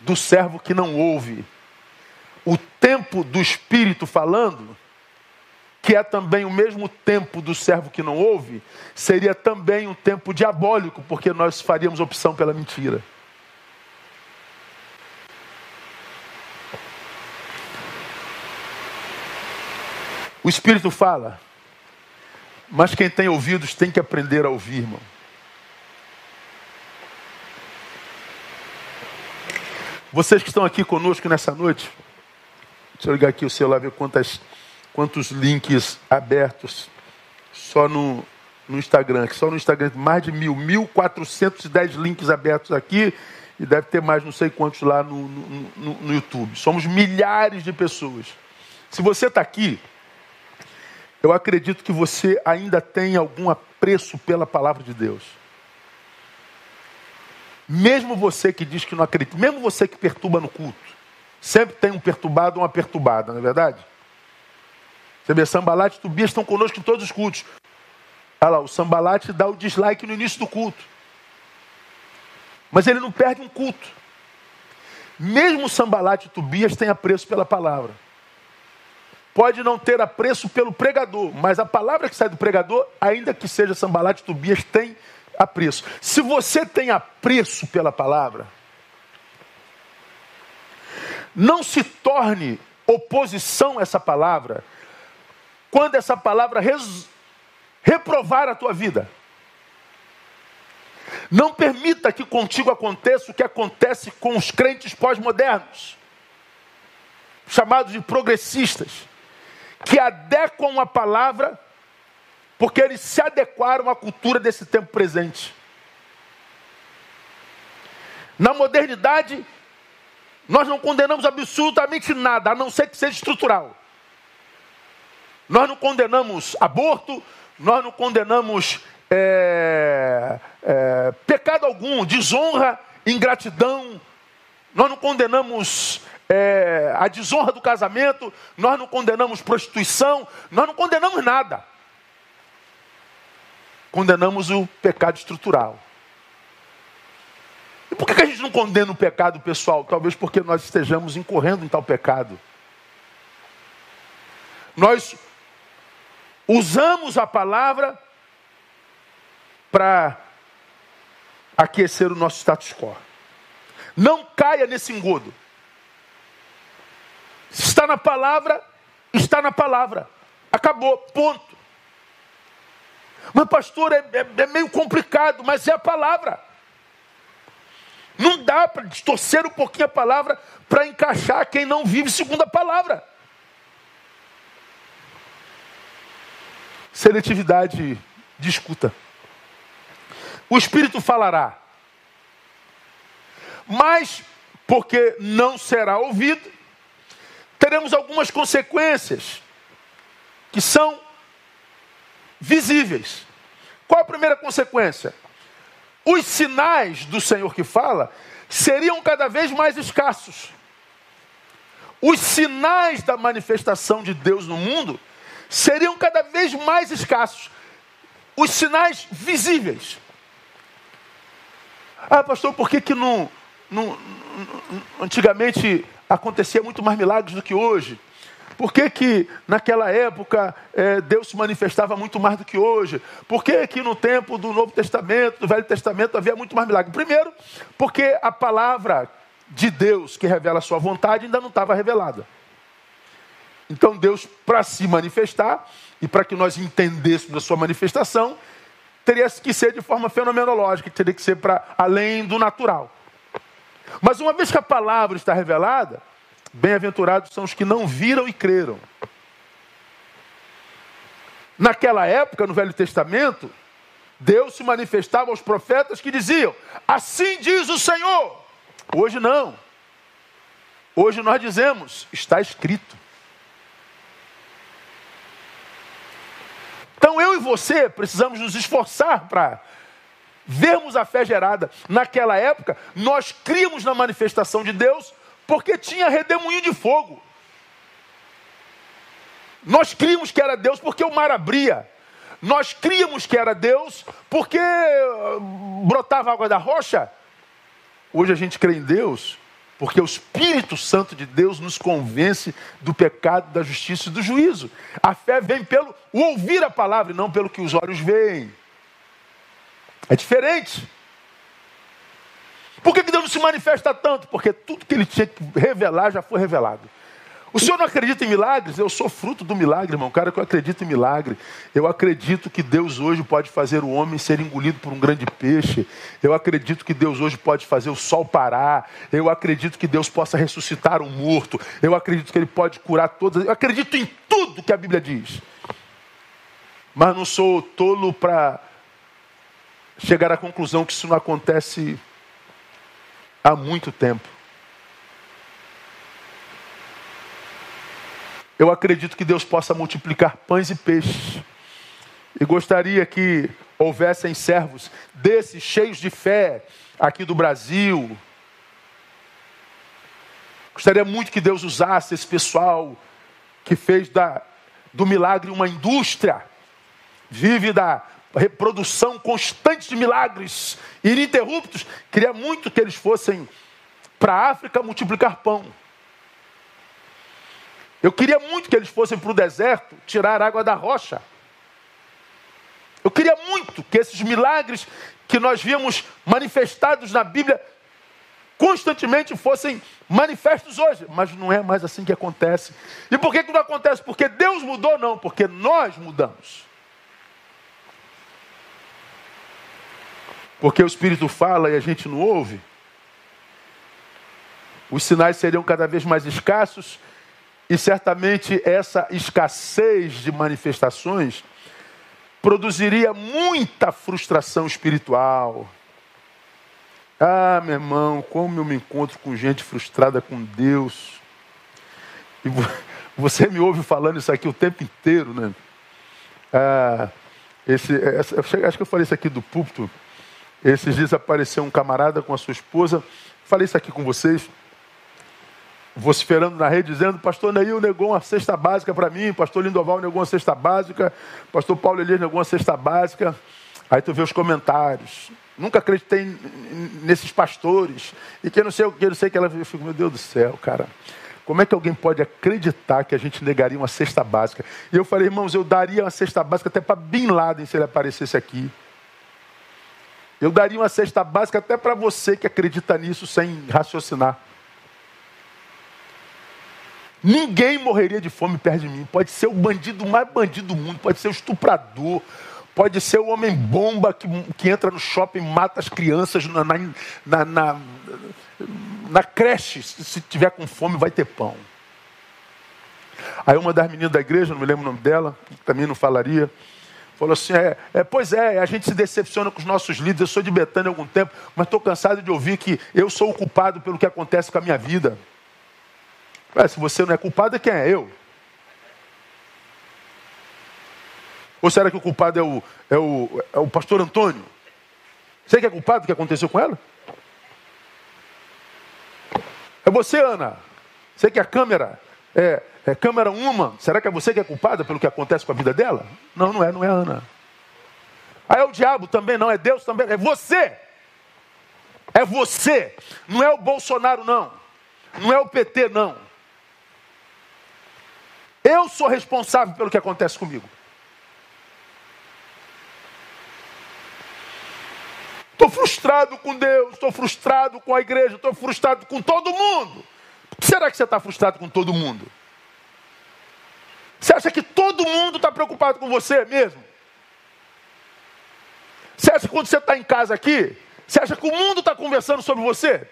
do servo que não ouve. O tempo do espírito falando, que é também o mesmo tempo do servo que não ouve, seria também um tempo diabólico, porque nós faríamos opção pela mentira. O Espírito fala, mas quem tem ouvidos tem que aprender a ouvir, irmão. Vocês que estão aqui conosco nessa noite, deixa eu ligar aqui o celular, ver quantas, quantos links abertos só no, no Instagram. Só no Instagram mais de mil, 1.410 links abertos aqui e deve ter mais não sei quantos lá no, no, no, no YouTube. Somos milhares de pessoas. Se você está aqui, eu acredito que você ainda tem algum apreço pela palavra de Deus. Mesmo você que diz que não acredita, mesmo você que perturba no culto, sempre tem um perturbado ou uma perturbada, não é verdade? Você vê, Sambalate e Tobias estão conosco em todos os cultos. Olha lá, o Sambalate dá o dislike no início do culto. Mas ele não perde um culto. Mesmo Sambalate e Tobias têm apreço pela palavra pode não ter apreço pelo pregador, mas a palavra que sai do pregador, ainda que seja Sambalat Tobias, tem apreço. Se você tem apreço pela palavra, não se torne oposição a essa palavra quando essa palavra res... reprovar a tua vida. Não permita que contigo aconteça o que acontece com os crentes pós-modernos, chamados de progressistas que adequam a palavra, porque eles se adequaram à cultura desse tempo presente. Na modernidade, nós não condenamos absolutamente nada, a não ser que seja estrutural. Nós não condenamos aborto, nós não condenamos é, é, pecado algum, desonra, ingratidão, nós não condenamos é, a desonra do casamento, nós não condenamos prostituição, nós não condenamos nada. Condenamos o pecado estrutural. E por que a gente não condena o pecado pessoal? Talvez porque nós estejamos incorrendo em tal pecado. Nós usamos a palavra para aquecer o nosso status quo. Não caia nesse engodo. Está na palavra, está na palavra. Acabou, ponto. Mas, pastor, é, é, é meio complicado, mas é a palavra. Não dá para distorcer um pouquinho a palavra para encaixar quem não vive segundo a palavra. Seletividade de escuta. O Espírito falará, mas porque não será ouvido, teremos algumas consequências que são visíveis. Qual a primeira consequência? Os sinais do Senhor que fala seriam cada vez mais escassos. Os sinais da manifestação de Deus no mundo seriam cada vez mais escassos. Os sinais visíveis. Ah, pastor, por que, que não, não, antigamente acontecia muito mais milagres do que hoje? Por que, que naquela época é, Deus se manifestava muito mais do que hoje? Por que, que no tempo do Novo Testamento, do Velho Testamento, havia muito mais milagre? Primeiro, porque a palavra de Deus que revela a sua vontade ainda não estava revelada. Então Deus, para se manifestar e para que nós entendêssemos a sua manifestação, teria que ser de forma fenomenológica, teria que ser para além do natural. Mas uma vez que a palavra está revelada, bem-aventurados são os que não viram e creram. Naquela época, no Velho Testamento, Deus se manifestava aos profetas que diziam: Assim diz o Senhor. Hoje não. Hoje nós dizemos: Está escrito. Então eu e você precisamos nos esforçar para vermos a fé gerada. Naquela época, nós críamos na manifestação de Deus porque tinha redemoinho de fogo. Nós críamos que era Deus porque o mar abria. Nós críamos que era Deus porque ah, brotava água da rocha. Hoje a gente crê em Deus porque o Espírito Santo de Deus nos convence do pecado, da justiça e do juízo. A fé vem pelo ouvir a palavra e não pelo que os olhos veem. É diferente. Por que Deus não se manifesta tanto? Porque tudo que ele tinha que revelar já foi revelado. O senhor não acredita em milagres? Eu sou fruto do milagre, irmão. Cara, que eu acredito em milagre. Eu acredito que Deus hoje pode fazer o homem ser engolido por um grande peixe. Eu acredito que Deus hoje pode fazer o sol parar. Eu acredito que Deus possa ressuscitar um morto. Eu acredito que Ele pode curar todas. Eu acredito em tudo que a Bíblia diz. Mas não sou tolo para chegar à conclusão que isso não acontece há muito tempo. Eu acredito que Deus possa multiplicar pães e peixes. E gostaria que houvessem servos desses, cheios de fé, aqui do Brasil. Gostaria muito que Deus usasse esse pessoal que fez da, do milagre uma indústria, vive da reprodução constante de milagres ininterruptos. Queria muito que eles fossem para a África multiplicar pão. Eu queria muito que eles fossem para o deserto tirar água da rocha. Eu queria muito que esses milagres que nós víamos manifestados na Bíblia constantemente fossem manifestos hoje, mas não é mais assim que acontece. E por que, que não acontece? Porque Deus mudou? Não, porque nós mudamos. Porque o Espírito fala e a gente não ouve. Os sinais seriam cada vez mais escassos e certamente essa escassez de manifestações produziria muita frustração espiritual. Ah, meu irmão, como eu me encontro com gente frustrada com Deus. E você me ouve falando isso aqui o tempo inteiro, né? Ah, esse, essa, acho que eu falei isso aqui do púlpito. Esses dias apareceu um camarada com a sua esposa. Falei isso aqui com vocês. vociferando na rede, dizendo: Pastor Neil negou uma cesta básica para mim, Pastor Lindoval negou uma cesta básica, Pastor Paulo Elias negou uma cesta básica. Aí tu vê os comentários. Nunca acreditei nesses pastores. E que não sei o que, não sei o que ela. Eu fico, meu Deus do céu, cara. Como é que alguém pode acreditar que a gente negaria uma cesta básica? E eu falei, irmãos, eu daria uma cesta básica até para Bin Laden se ele aparecesse aqui. Eu daria uma cesta básica até para você que acredita nisso sem raciocinar. Ninguém morreria de fome perto de mim. Pode ser o bandido mais bandido do mundo, pode ser o estuprador, pode ser o homem bomba que, que entra no shopping, mata as crianças na, na, na, na creche. Se tiver com fome, vai ter pão. Aí uma das meninas da igreja, não me lembro o nome dela, também não falaria, falou assim: é, é, pois é, a gente se decepciona com os nossos líderes. Eu sou de Betânia há algum tempo, mas estou cansado de ouvir que eu sou o culpado pelo que acontece com a minha vida. Ué, se você não é culpado, quem é eu? Ou será que o culpado é o, é o, é o pastor Antônio? Você que é culpado do que aconteceu com ela? É você, Ana. Você que é a câmera. É, é câmera uma. Será que é você que é culpada pelo que acontece com a vida dela? Não, não é, não é Ana. Aí é o diabo também, não, é Deus também, é você. É você. Não é o Bolsonaro, não. Não é o PT, não. Eu sou responsável pelo que acontece comigo. Estou frustrado com Deus, estou frustrado com a igreja, estou frustrado com todo mundo. Será que você está frustrado com todo mundo? Você acha que todo mundo está preocupado com você mesmo? Você acha que quando você está em casa aqui, você acha que o mundo está conversando sobre você?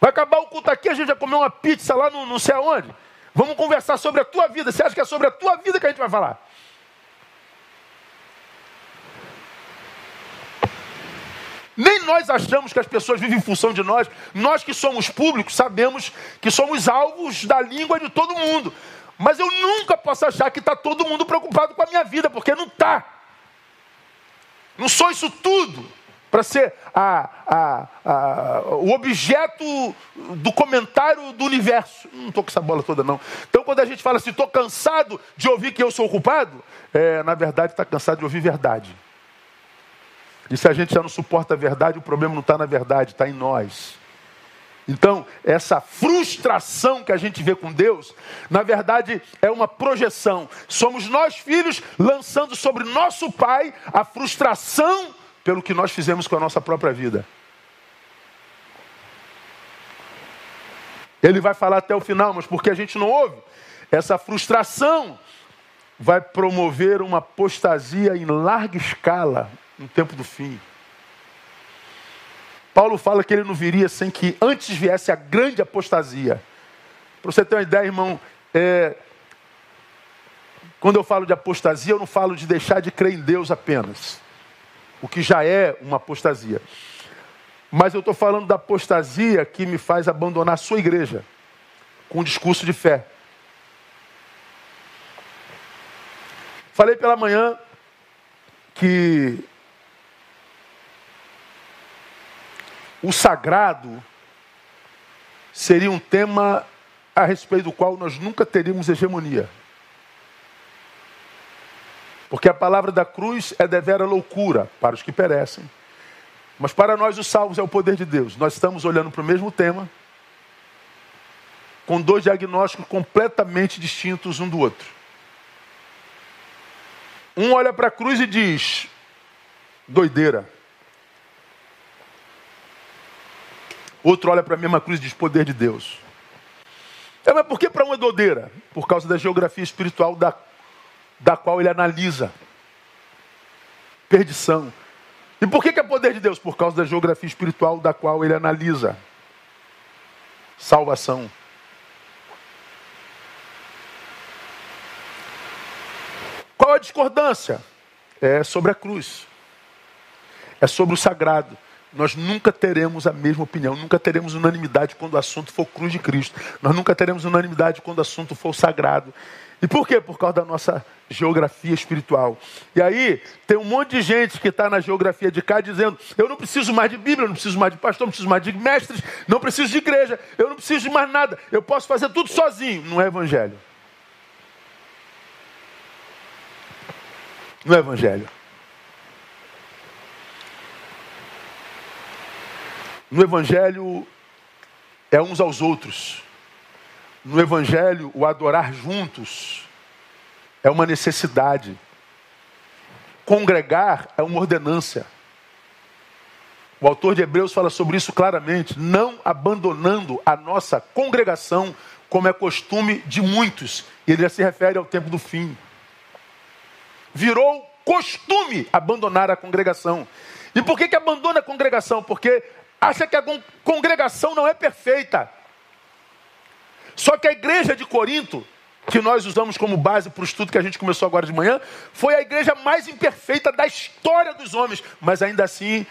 Vai acabar o culto aqui, a gente vai comer uma pizza lá no não sei aonde. Vamos conversar sobre a tua vida. Você acha que é sobre a tua vida que a gente vai falar? Nem nós achamos que as pessoas vivem em função de nós. Nós que somos públicos sabemos que somos alvos da língua de todo mundo. Mas eu nunca posso achar que está todo mundo preocupado com a minha vida, porque não está. Não sou isso tudo para ser a, a, a, o objeto do comentário do universo. Não estou com essa bola toda, não. Então, quando a gente fala assim, estou cansado de ouvir que eu sou o culpado, é, na verdade, está cansado de ouvir verdade. E se a gente já não suporta a verdade, o problema não está na verdade, está em nós. Então, essa frustração que a gente vê com Deus, na verdade, é uma projeção. Somos nós, filhos, lançando sobre nosso pai a frustração pelo que nós fizemos com a nossa própria vida. Ele vai falar até o final, mas porque a gente não ouve, essa frustração vai promover uma apostasia em larga escala no tempo do fim. Paulo fala que ele não viria sem que antes viesse a grande apostasia. Para você ter uma ideia, irmão, é... quando eu falo de apostasia, eu não falo de deixar de crer em Deus apenas o que já é uma apostasia. Mas eu estou falando da apostasia que me faz abandonar a sua igreja com um discurso de fé. Falei pela manhã que o sagrado seria um tema a respeito do qual nós nunca teríamos hegemonia. Porque a palavra da cruz é devera loucura para os que perecem. Mas para nós, os salvos é o poder de Deus. Nós estamos olhando para o mesmo tema, com dois diagnósticos completamente distintos um do outro. Um olha para a cruz e diz: doideira. Outro olha para a mesma cruz e diz: poder de Deus. É, mas por que para um é doideira? Por causa da geografia espiritual da da qual ele analisa. Perdição. E por que, que é poder de Deus? Por causa da geografia espiritual da qual ele analisa. Salvação. Qual a discordância? É sobre a cruz. É sobre o sagrado. Nós nunca teremos a mesma opinião, nunca teremos unanimidade quando o assunto for cruz de Cristo. Nós nunca teremos unanimidade quando o assunto for sagrado. E por quê? Por causa da nossa geografia espiritual. E aí, tem um monte de gente que está na geografia de cá dizendo: eu não preciso mais de Bíblia, não preciso mais de pastor, não preciso mais de mestres, não preciso de igreja, eu não preciso de mais nada, eu posso fazer tudo sozinho. Não é evangelho. Não é evangelho. No evangelho é uns aos outros. No Evangelho, o adorar juntos é uma necessidade. Congregar é uma ordenância. O autor de Hebreus fala sobre isso claramente, não abandonando a nossa congregação, como é costume de muitos. E ele já se refere ao tempo do fim. Virou costume abandonar a congregação. E por que, que abandona a congregação? Porque acha que a congregação não é perfeita. Só que a igreja de Corinto, que nós usamos como base para o estudo que a gente começou agora de manhã, foi a igreja mais imperfeita da história dos homens. Mas ainda assim,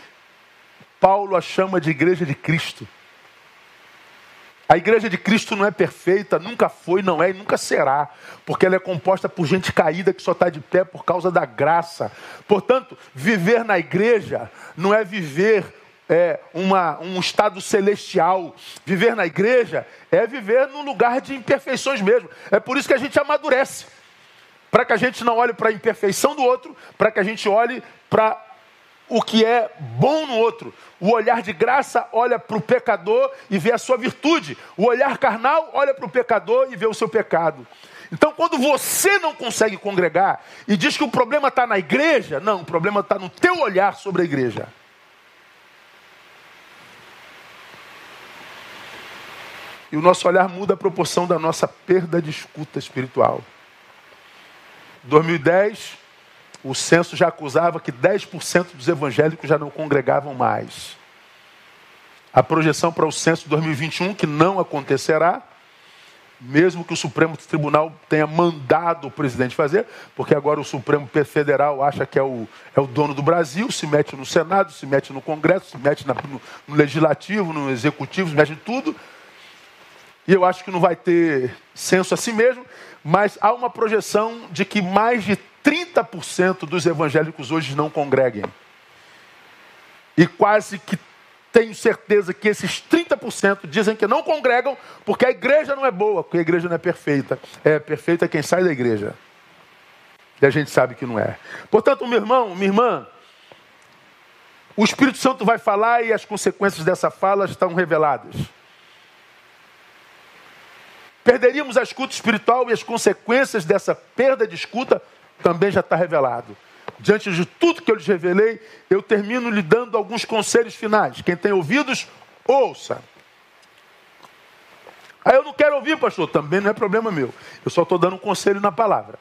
Paulo a chama de igreja de Cristo. A igreja de Cristo não é perfeita, nunca foi, não é e nunca será, porque ela é composta por gente caída que só está de pé por causa da graça. Portanto, viver na igreja não é viver é, uma, um estado celestial. Viver na igreja é viver num lugar de imperfeições mesmo. É por isso que a gente amadurece. Para que a gente não olhe para a imperfeição do outro, para que a gente olhe para o que é bom no outro. O olhar de graça olha para o pecador e vê a sua virtude. O olhar carnal olha para o pecador e vê o seu pecado. Então, quando você não consegue congregar e diz que o problema está na igreja, não, o problema está no teu olhar sobre a igreja. E o nosso olhar muda a proporção da nossa perda de escuta espiritual. 2010, o censo já acusava que 10% dos evangélicos já não congregavam mais. A projeção para o censo de 2021, que não acontecerá, mesmo que o Supremo Tribunal tenha mandado o presidente fazer, porque agora o Supremo Federal acha que é o, é o dono do Brasil, se mete no Senado, se mete no Congresso, se mete na, no, no Legislativo, no Executivo, se mete em tudo. E eu acho que não vai ter censo assim mesmo, mas há uma projeção de que mais de 30% dos evangélicos hoje não congreguem. E quase que tenho certeza que esses 30% dizem que não congregam porque a igreja não é boa, porque a igreja não é perfeita. É perfeita quem sai da igreja. E a gente sabe que não é. Portanto, meu irmão, minha irmã, o Espírito Santo vai falar e as consequências dessa fala estão reveladas. Perderíamos a escuta espiritual e as consequências dessa perda de escuta também já está revelado. Diante de tudo que eu lhes revelei, eu termino lhe dando alguns conselhos finais. Quem tem ouvidos, ouça. Aí eu não quero ouvir, pastor, também não é problema meu. Eu só estou dando um conselho na palavra.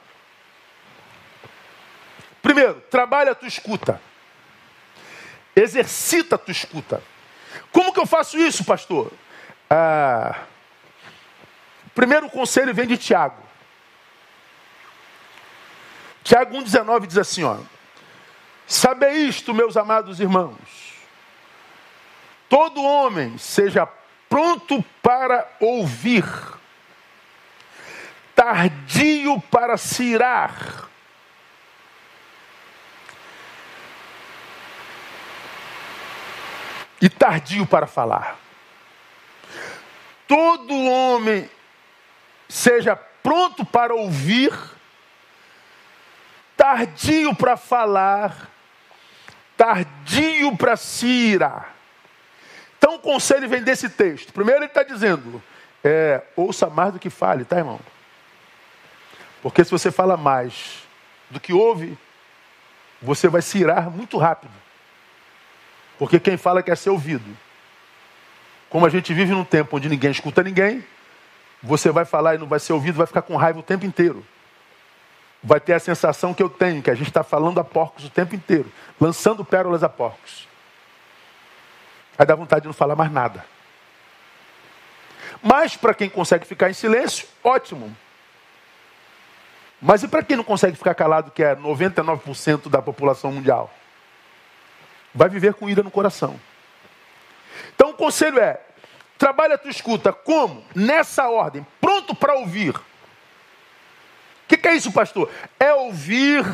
Primeiro, trabalha a tua escuta. Exercita a tua escuta. Como que eu faço isso, pastor? Ah, Primeiro conselho vem de Tiago. Tiago 1,19 diz assim: ó, Sabe isto, meus amados irmãos, todo homem seja pronto para ouvir, tardio para se irar. E tardio para falar. Todo homem seja pronto para ouvir, tardio para falar, tardio para se irar. Então o conselho vem desse texto. Primeiro ele está dizendo, é, ouça mais do que fale, tá irmão? Porque se você fala mais do que ouve, você vai se irar muito rápido. Porque quem fala quer ser ouvido. Como a gente vive num tempo onde ninguém escuta ninguém, você vai falar e não vai ser ouvido, vai ficar com raiva o tempo inteiro. Vai ter a sensação que eu tenho, que a gente está falando a porcos o tempo inteiro, lançando pérolas a porcos. Aí dá vontade de não falar mais nada. Mas para quem consegue ficar em silêncio, ótimo. Mas e para quem não consegue ficar calado, que é 99% da população mundial? Vai viver com ira no coração. Então o conselho é: Trabalha a tua escuta como? Nessa ordem, pronto para ouvir, O que, que é isso, pastor? É ouvir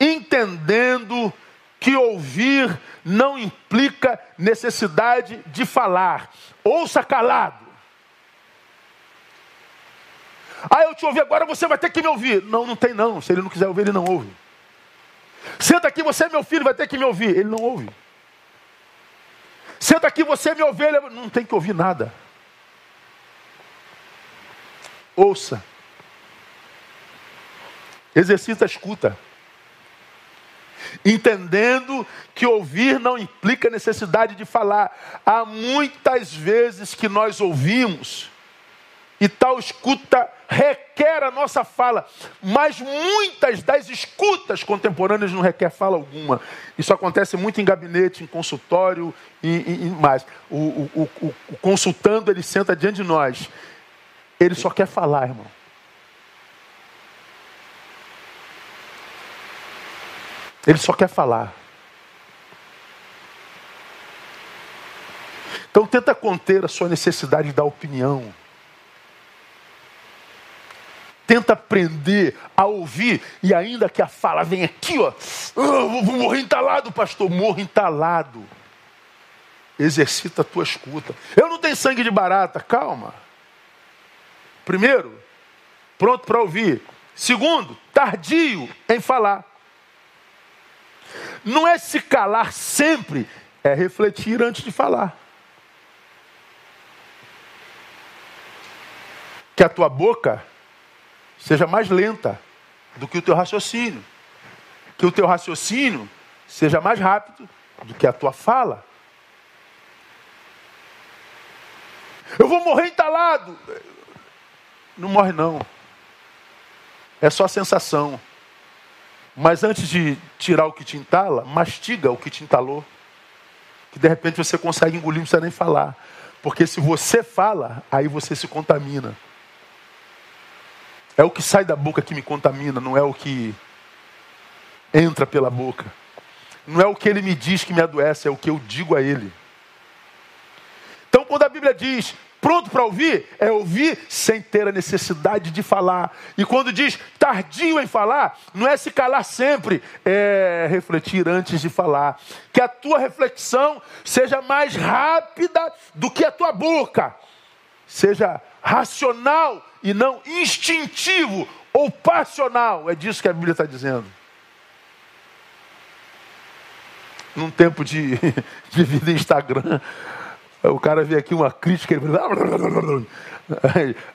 entendendo que ouvir não implica necessidade de falar. Ouça calado. Ah, eu te ouvi agora, você vai ter que me ouvir. Não, não tem não. Se ele não quiser ouvir, ele não ouve. Senta aqui, você é meu filho, vai ter que me ouvir. Ele não ouve. Senta aqui, você é minha ovelha. Não tem que ouvir nada. Ouça. Exercita a escuta. Entendendo que ouvir não implica necessidade de falar. Há muitas vezes que nós ouvimos e tal escuta requer a nossa fala, mas muitas das escutas contemporâneas não requer fala alguma. Isso acontece muito em gabinete, em consultório e, e mais. O, o, o, o consultando, ele senta diante de nós. Ele só quer falar, irmão. Ele só quer falar. Então tenta conter a sua necessidade da opinião. Tenta aprender a ouvir e ainda que a fala venha aqui, ó, oh, vou morrer entalado, pastor, morro entalado. Exercita a tua escuta. Eu não tenho sangue de barata, calma. Primeiro, pronto para ouvir. Segundo, tardio em falar. Não é se calar sempre, é refletir antes de falar. Que a tua boca seja mais lenta do que o teu raciocínio. Que o teu raciocínio seja mais rápido do que a tua fala. Eu vou morrer entalado. Não morre não. É só sensação. Mas antes de tirar o que te entala, mastiga o que te entalou. Que de repente você consegue engolir, não precisa nem falar. Porque se você fala, aí você se contamina. É o que sai da boca que me contamina, não é o que entra pela boca. Não é o que ele me diz que me adoece, é o que eu digo a ele. Então, quando a Bíblia diz pronto para ouvir, é ouvir sem ter a necessidade de falar. E quando diz tardio em falar, não é se calar sempre, é refletir antes de falar. Que a tua reflexão seja mais rápida do que a tua boca. Seja racional e não instintivo ou passional. É disso que a Bíblia está dizendo. Num tempo de, de vida Instagram, o cara vê aqui uma crítica, ele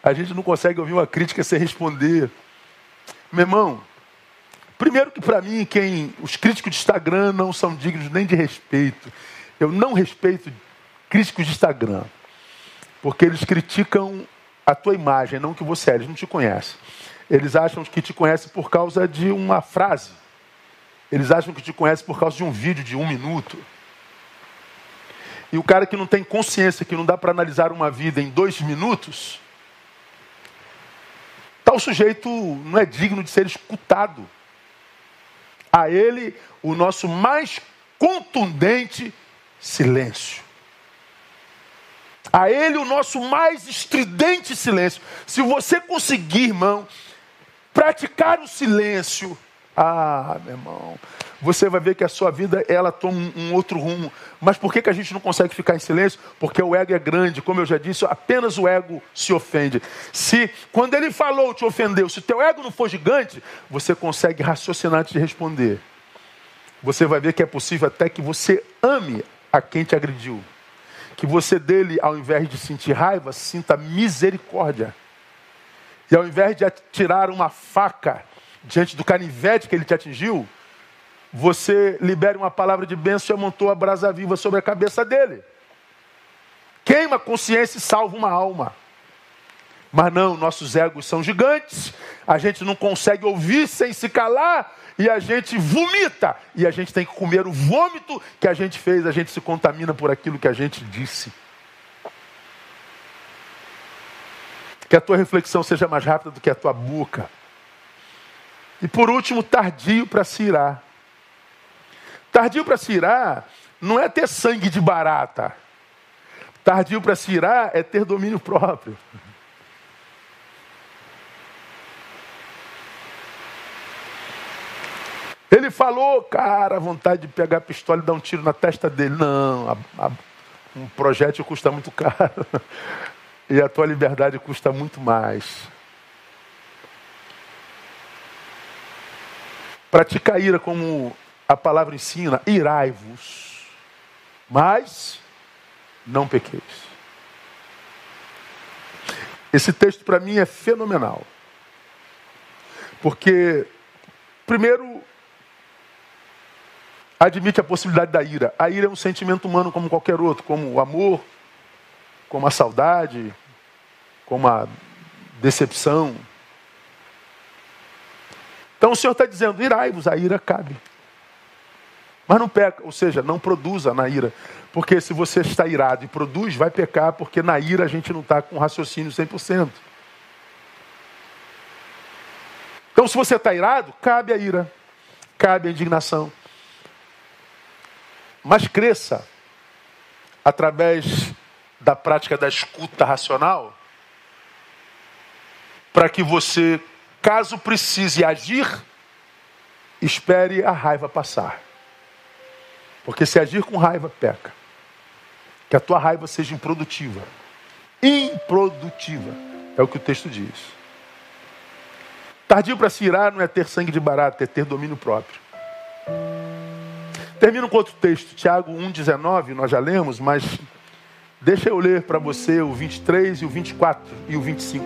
a gente não consegue ouvir uma crítica sem responder. Meu irmão, primeiro que para mim, quem os críticos de Instagram não são dignos nem de respeito. Eu não respeito críticos de Instagram, porque eles criticam a tua imagem, não que você é, eles não te conhecem. Eles acham que te conhecem por causa de uma frase. Eles acham que te conhecem por causa de um vídeo de um minuto. E o cara que não tem consciência que não dá para analisar uma vida em dois minutos, tal sujeito não é digno de ser escutado. A ele, o nosso mais contundente silêncio. A ele, o nosso mais estridente silêncio. Se você conseguir, irmão, praticar o silêncio, ah, meu irmão, você vai ver que a sua vida ela toma um outro rumo. Mas por que, que a gente não consegue ficar em silêncio? Porque o ego é grande, como eu já disse, apenas o ego se ofende. Se quando ele falou, te ofendeu, se teu ego não for gigante, você consegue raciocinar antes de responder. Você vai ver que é possível até que você ame a quem te agrediu. Que você dele, ao invés de sentir raiva, sinta misericórdia. E ao invés de atirar uma faca diante do canivete que ele te atingiu, você libere uma palavra de bênção e amontou a brasa viva sobre a cabeça dele. Queima a consciência e salva uma alma. Mas não, nossos egos são gigantes, a gente não consegue ouvir sem se calar, e a gente vomita, e a gente tem que comer o vômito que a gente fez, a gente se contamina por aquilo que a gente disse. Que a tua reflexão seja mais rápida do que a tua boca. E por último, tardio para se irar. Tardio para se irar não é ter sangue de barata. Tardio para se irar é ter domínio próprio. Falou, cara, vontade de pegar a pistola e dar um tiro na testa dele. Não, a, a, um projétil custa muito caro. E a tua liberdade custa muito mais. Pratica a ira como a palavra ensina, irai-vos, mas não pequeis. Esse texto para mim é fenomenal. Porque, primeiro, admite a possibilidade da ira. A ira é um sentimento humano como qualquer outro, como o amor, como a saudade, como a decepção. Então o Senhor está dizendo: irai-vos, a ira cabe. Mas não peca, ou seja, não produza na ira. Porque se você está irado e produz, vai pecar, porque na ira a gente não está com raciocínio 100%. Então, se você está irado, cabe a ira, cabe a indignação. Mas cresça através da prática da escuta racional, para que você, caso precise agir, espere a raiva passar. Porque se agir com raiva, peca. Que a tua raiva seja improdutiva. Improdutiva. É o que o texto diz. Tardio para se irar não é ter sangue de barato, é ter domínio próprio. Termino com outro texto, Tiago 1,19, nós já lemos, mas deixa eu ler para você o 23 e o 24 e o 25.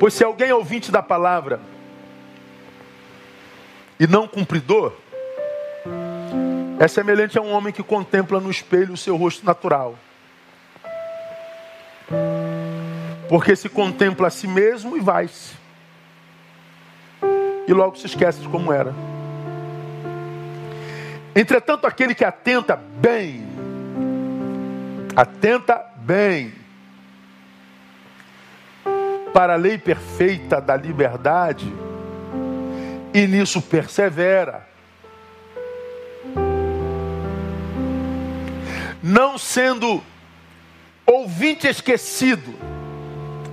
Pois se alguém é ouvinte da palavra e não cumpridor, é semelhante a um homem que contempla no espelho o seu rosto natural. Porque se contempla a si mesmo e vai-se e logo se esquece de como era. Entretanto, aquele que atenta bem, atenta bem para a lei perfeita da liberdade e nisso persevera, não sendo ouvinte esquecido,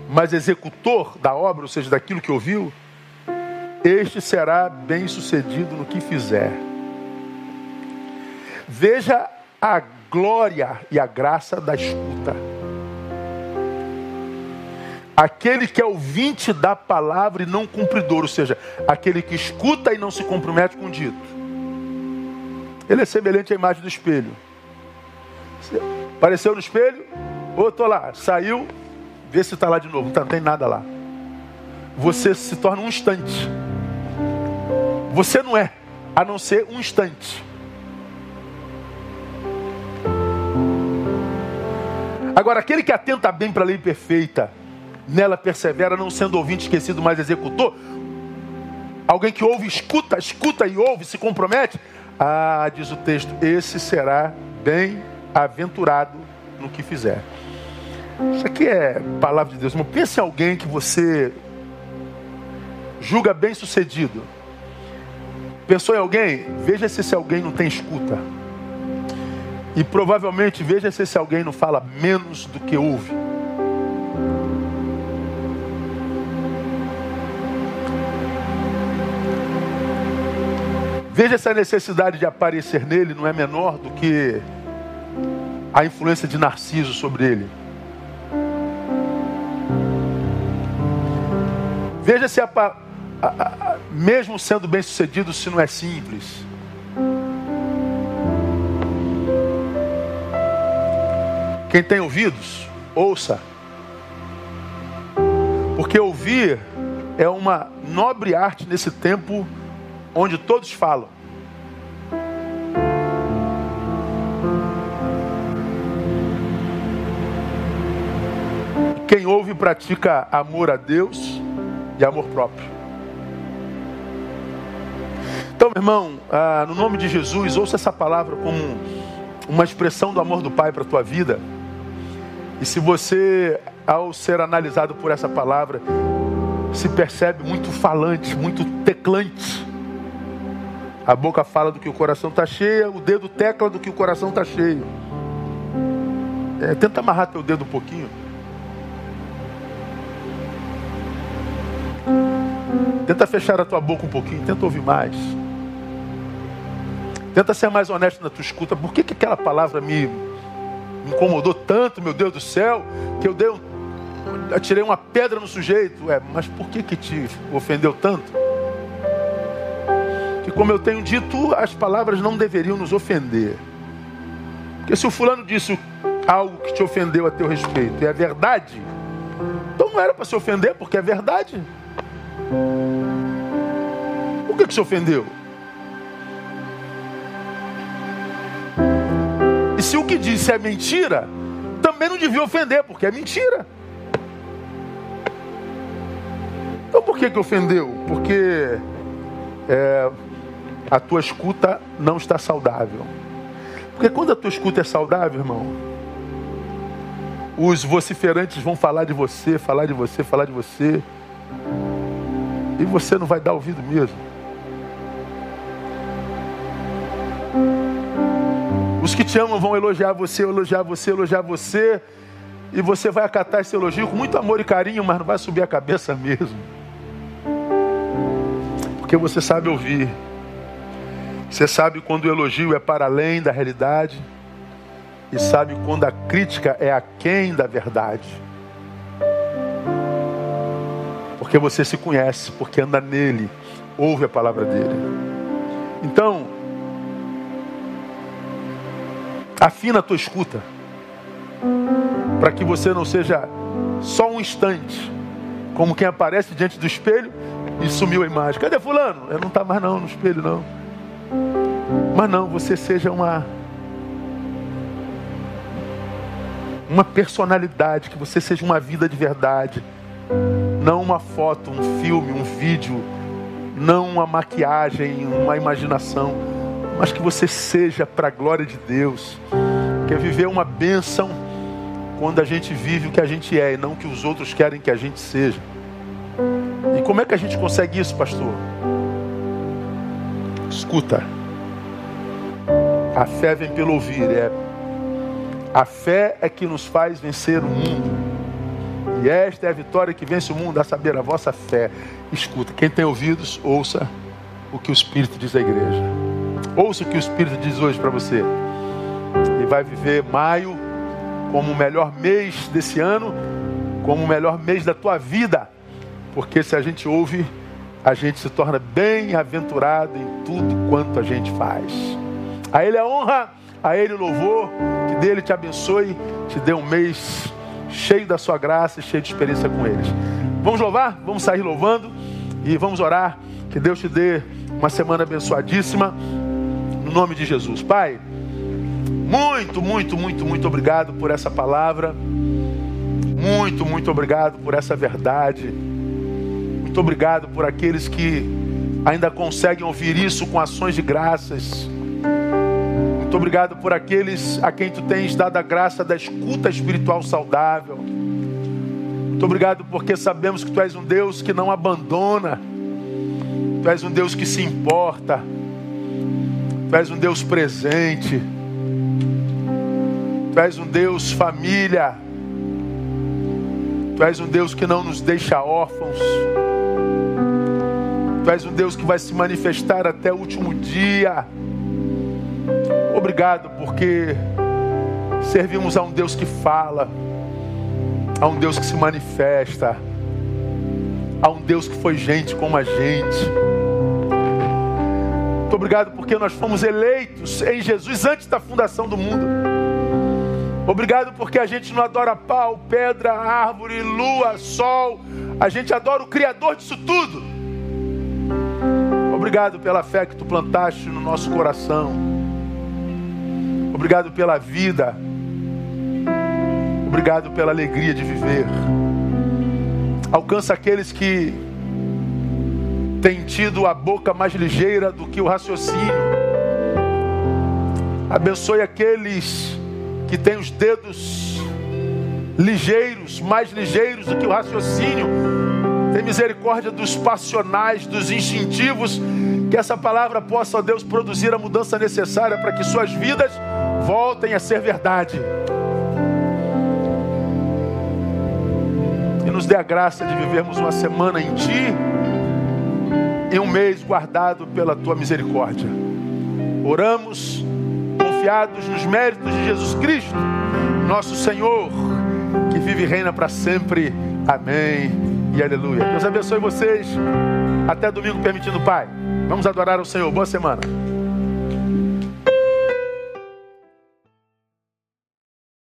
mas executor da obra, ou seja, daquilo que ouviu, este será bem sucedido no que fizer. Veja a glória e a graça da escuta. Aquele que é ouvinte da palavra e não cumpridor, ou seja, aquele que escuta e não se compromete com o dito. Ele é semelhante à imagem do espelho. Apareceu no espelho, ou estou lá, saiu, vê se está lá de novo, não tem nada lá. Você se torna um instante. Você não é, a não ser um instante. Agora, aquele que atenta bem para a lei perfeita, nela persevera, não sendo ouvinte esquecido, mas executor, alguém que ouve, escuta, escuta e ouve, se compromete, ah, diz o texto, esse será bem-aventurado no que fizer. Isso aqui é palavra de Deus. Mas pense em alguém que você julga bem sucedido Pensou em alguém? Veja se esse alguém não tem escuta. E provavelmente veja se esse alguém não fala menos do que ouve. Veja se a necessidade de aparecer nele não é menor do que a influência de Narciso sobre ele. Veja se a, mesmo sendo bem sucedido, se não é simples. Quem tem ouvidos, ouça. Porque ouvir é uma nobre arte nesse tempo onde todos falam. Quem ouve pratica amor a Deus e amor próprio. Irmão, ah, no nome de Jesus, ouça essa palavra como uma expressão do amor do Pai para a tua vida. E se você, ao ser analisado por essa palavra, se percebe muito falante, muito teclante, a boca fala do que o coração está cheio, o dedo tecla do que o coração está cheio. É, tenta amarrar teu dedo um pouquinho. Tenta fechar a tua boca um pouquinho, tenta ouvir mais. Tenta ser mais honesto na tua escuta. Por que, que aquela palavra me, me incomodou tanto, meu Deus do céu, que eu dei um, atirei uma pedra no sujeito? É, mas por que, que te ofendeu tanto? Que como eu tenho dito, as palavras não deveriam nos ofender. Porque se o fulano disse algo que te ofendeu a teu respeito e é verdade, então não era para se ofender, porque é verdade. Por que, que se ofendeu? O que disse é mentira, também não devia ofender, porque é mentira. Então por que, que ofendeu? Porque é, a tua escuta não está saudável. Porque quando a tua escuta é saudável, irmão, os vociferantes vão falar de você, falar de você, falar de você. E você não vai dar ouvido mesmo. Os que te amam vão elogiar você, elogiar você, elogiar você. E você vai acatar esse elogio com muito amor e carinho, mas não vai subir a cabeça mesmo. Porque você sabe ouvir. Você sabe quando o elogio é para além da realidade. E sabe quando a crítica é aquém da verdade. Porque você se conhece, porque anda nele, ouve a palavra dele. Então, Afina a tua escuta. Para que você não seja só um instante, como quem aparece diante do espelho e sumiu a imagem. Cadê fulano? Ele não está mais não no espelho não. Mas não, você seja uma uma personalidade, que você seja uma vida de verdade, não uma foto, um filme, um vídeo, não uma maquiagem, uma imaginação mas que você seja para a glória de Deus. Quer viver uma bênção quando a gente vive o que a gente é e não o que os outros querem que a gente seja. E como é que a gente consegue isso, pastor? Escuta. A fé vem pelo ouvir. É. A fé é que nos faz vencer o mundo. E esta é a vitória que vence o mundo, a saber, a vossa fé. Escuta, quem tem ouvidos, ouça o que o Espírito diz à igreja. Ouça o que o Espírito diz hoje para você. E vai viver maio como o melhor mês desse ano, como o melhor mês da tua vida. Porque se a gente ouve, a gente se torna bem-aventurado em tudo quanto a gente faz. A Ele a honra, a Ele o louvor, que dele te abençoe, te dê um mês cheio da sua graça e cheio de experiência com eles. Vamos louvar? Vamos sair louvando e vamos orar. Que Deus te dê uma semana abençoadíssima nome de Jesus. Pai, muito, muito, muito, muito obrigado por essa palavra. Muito, muito obrigado por essa verdade. Muito obrigado por aqueles que ainda conseguem ouvir isso com ações de graças. Muito obrigado por aqueles a quem tu tens dado a graça da escuta espiritual saudável. Muito obrigado porque sabemos que tu és um Deus que não abandona. Tu és um Deus que se importa. Tu és um Deus presente. Tu és um Deus família. Tu és um Deus que não nos deixa órfãos. Tu és um Deus que vai se manifestar até o último dia. Obrigado, porque servimos a um Deus que fala, a um Deus que se manifesta, a um Deus que foi gente como a gente. Muito obrigado porque nós fomos eleitos em Jesus antes da fundação do mundo. Obrigado porque a gente não adora pau, pedra, árvore, lua, sol. A gente adora o Criador disso tudo. Obrigado pela fé que tu plantaste no nosso coração. Obrigado pela vida. Obrigado pela alegria de viver. Alcança aqueles que tem tido a boca mais ligeira do que o raciocínio. Abençoe aqueles que têm os dedos ligeiros, mais ligeiros do que o raciocínio. Tem misericórdia dos passionais, dos instintivos. Que essa palavra possa, ó Deus, produzir a mudança necessária para que suas vidas voltem a ser verdade. E nos dê a graça de vivermos uma semana em Ti em um mês guardado pela tua misericórdia. Oramos confiados nos méritos de Jesus Cristo, nosso Senhor, que vive e reina para sempre. Amém e aleluia. Deus abençoe vocês. Até domingo, permitindo, Pai. Vamos adorar o Senhor. Boa semana.